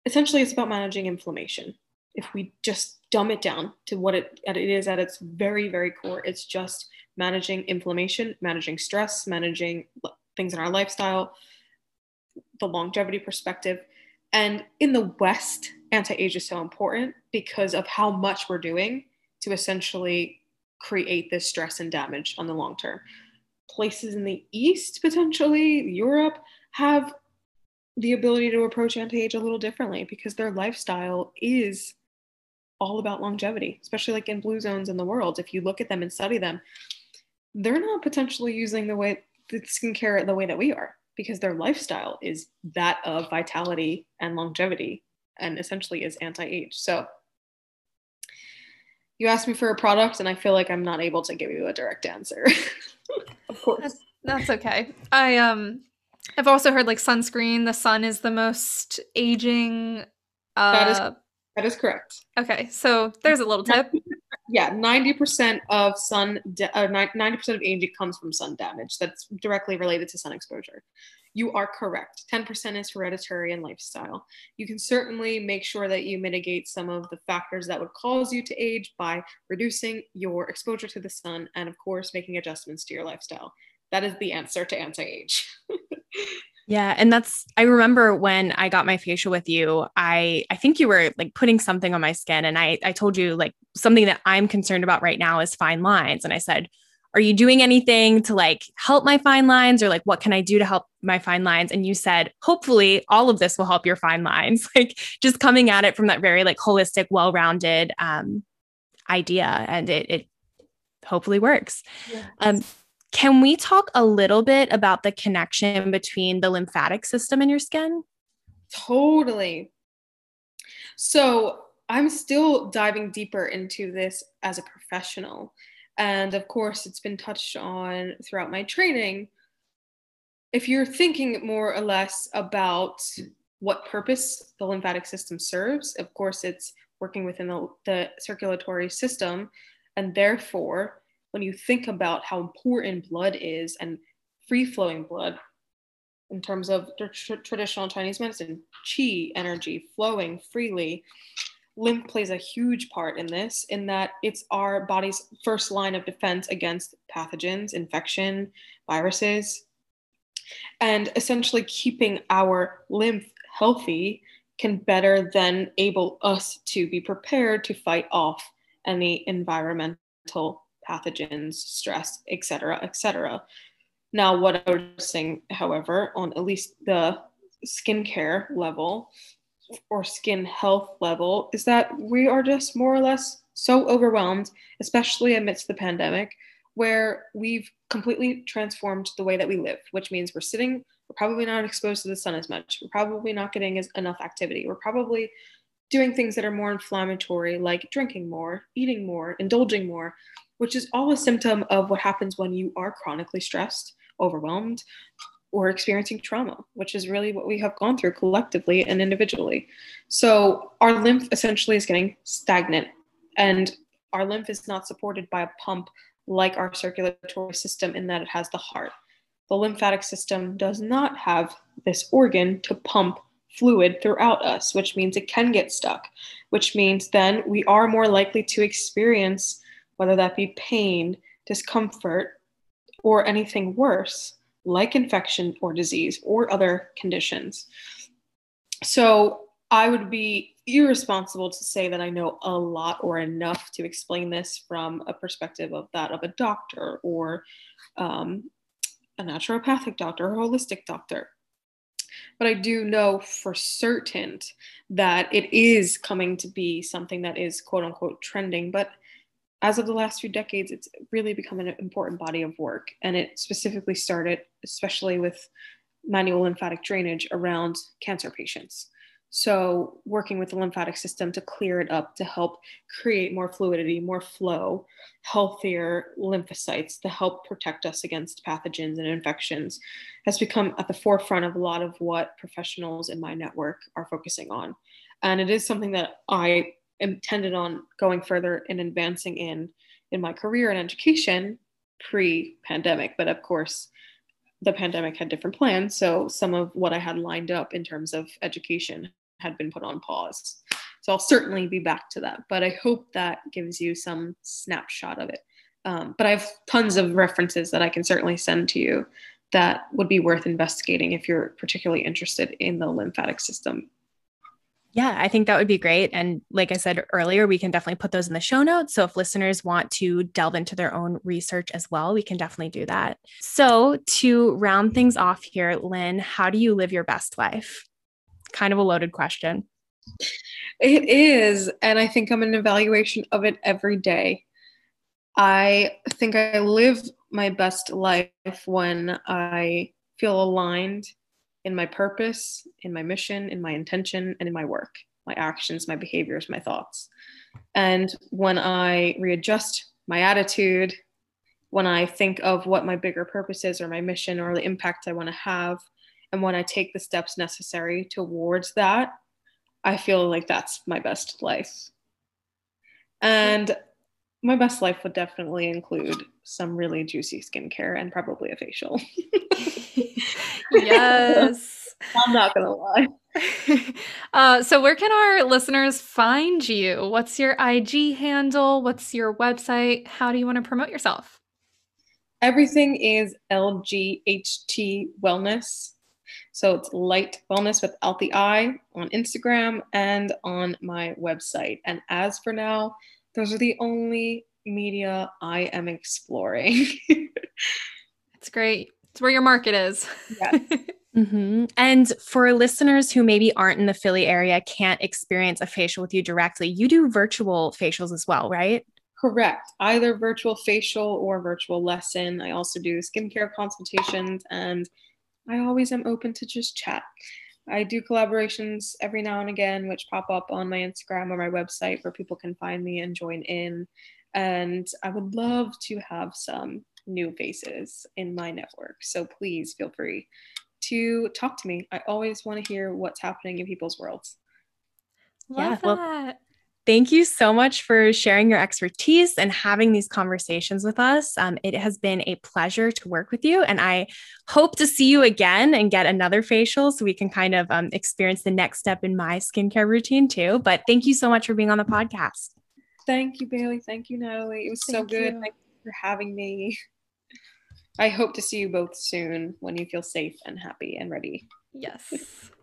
essentially it's about managing inflammation. If we just dumb it down to what it, it is at its very, very core, it's just managing inflammation, managing stress, managing things in our lifestyle, the longevity perspective. And in the West, anti age is so important because of how much we're doing to essentially create this stress and damage on the long term. Places in the East, potentially Europe, have the ability to approach anti age a little differently because their lifestyle is all about longevity, especially like in blue zones in the world. If you look at them and study them, they're not potentially using the way the skincare the way that we are because their lifestyle is that of vitality and longevity and essentially is anti-age. So you asked me for a product and I feel like I'm not able to give you a direct answer. of course. That's, that's okay. I um I've also heard like sunscreen, the sun is the most aging uh that is that is correct. Okay, so there's a little tip. yeah, 90% of sun, uh, 90% of aging comes from sun damage that's directly related to sun exposure. You are correct. 10% is hereditary and lifestyle. You can certainly make sure that you mitigate some of the factors that would cause you to age by reducing your exposure to the sun and, of course, making adjustments to your lifestyle. That is the answer to anti age. Yeah, and that's I remember when I got my facial with you, I I think you were like putting something on my skin and I I told you like something that I'm concerned about right now is fine lines and I said, "Are you doing anything to like help my fine lines or like what can I do to help my fine lines?" And you said, "Hopefully all of this will help your fine lines." Like just coming at it from that very like holistic, well-rounded um idea and it it hopefully works. Yeah. Um can we talk a little bit about the connection between the lymphatic system and your skin? Totally. So, I'm still diving deeper into this as a professional. And of course, it's been touched on throughout my training. If you're thinking more or less about what purpose the lymphatic system serves, of course, it's working within the, the circulatory system. And therefore, when you think about how important blood is and free flowing blood in terms of tr- traditional Chinese medicine, qi energy flowing freely. Lymph plays a huge part in this, in that it's our body's first line of defense against pathogens, infection, viruses. And essentially, keeping our lymph healthy can better then able us to be prepared to fight off any environmental pathogens, stress, etc., etc. Now, what I'm noticing, however, on at least the skincare level or skin health level, is that we are just more or less so overwhelmed, especially amidst the pandemic, where we've completely transformed the way that we live, which means we're sitting, we're probably not exposed to the sun as much, we're probably not getting as enough activity, we're probably doing things that are more inflammatory, like drinking more, eating more, indulging more, which is all a symptom of what happens when you are chronically stressed, overwhelmed, or experiencing trauma, which is really what we have gone through collectively and individually. So our lymph essentially is getting stagnant, and our lymph is not supported by a pump like our circulatory system in that it has the heart. The lymphatic system does not have this organ to pump fluid throughout us, which means it can get stuck, which means then we are more likely to experience whether that be pain, discomfort, or anything worse, like infection or disease or other conditions. So I would be irresponsible to say that I know a lot or enough to explain this from a perspective of that of a doctor or um, a naturopathic doctor or holistic doctor. but I do know for certain that it is coming to be something that is quote unquote trending. But as of the last few decades, it's really become an important body of work. And it specifically started, especially with manual lymphatic drainage around cancer patients. So, working with the lymphatic system to clear it up to help create more fluidity, more flow, healthier lymphocytes to help protect us against pathogens and infections has become at the forefront of a lot of what professionals in my network are focusing on. And it is something that I intended on going further and advancing in in my career and education pre-pandemic but of course the pandemic had different plans so some of what i had lined up in terms of education had been put on pause. So I'll certainly be back to that, but I hope that gives you some snapshot of it. Um, but I have tons of references that I can certainly send to you that would be worth investigating if you're particularly interested in the lymphatic system. Yeah, I think that would be great. And like I said earlier, we can definitely put those in the show notes. So if listeners want to delve into their own research as well, we can definitely do that. So to round things off here, Lynn, how do you live your best life? kind of a loaded question. It is. And I think I'm an evaluation of it every day. I think I live my best life when I feel aligned in my purpose, in my mission, in my intention, and in my work, my actions, my behaviors, my thoughts. And when I readjust my attitude, when I think of what my bigger purpose is or my mission or the impact I want to have, and when I take the steps necessary towards that, I feel like that's my best life. And my best life would definitely include some really juicy skincare and probably a facial. yes. I'm not going to lie. Uh, so, where can our listeners find you? What's your IG handle? What's your website? How do you want to promote yourself? Everything is LGHT Wellness so it's Light Wellness without the I on Instagram and on my website. And as for now, those are the only media I am exploring. That's great. It's where your market is. Yes. Mm-hmm. And for listeners who maybe aren't in the Philly area, can't experience a facial with you directly, you do virtual facials as well, right? Correct. Either virtual facial or virtual lesson. I also do skincare consultations and I always am open to just chat. I do collaborations every now and again, which pop up on my Instagram or my website where people can find me and join in. And I would love to have some new faces in my network. So please feel free to talk to me. I always want to hear what's happening in people's worlds. Love yeah, that. Thank you so much for sharing your expertise and having these conversations with us. Um, it has been a pleasure to work with you, and I hope to see you again and get another facial so we can kind of um, experience the next step in my skincare routine too. But thank you so much for being on the podcast. Thank you, Bailey. Thank you, Natalie. It was Thank so good. You. Thank you for having me. I hope to see you both soon when you feel safe and happy and ready. Yes.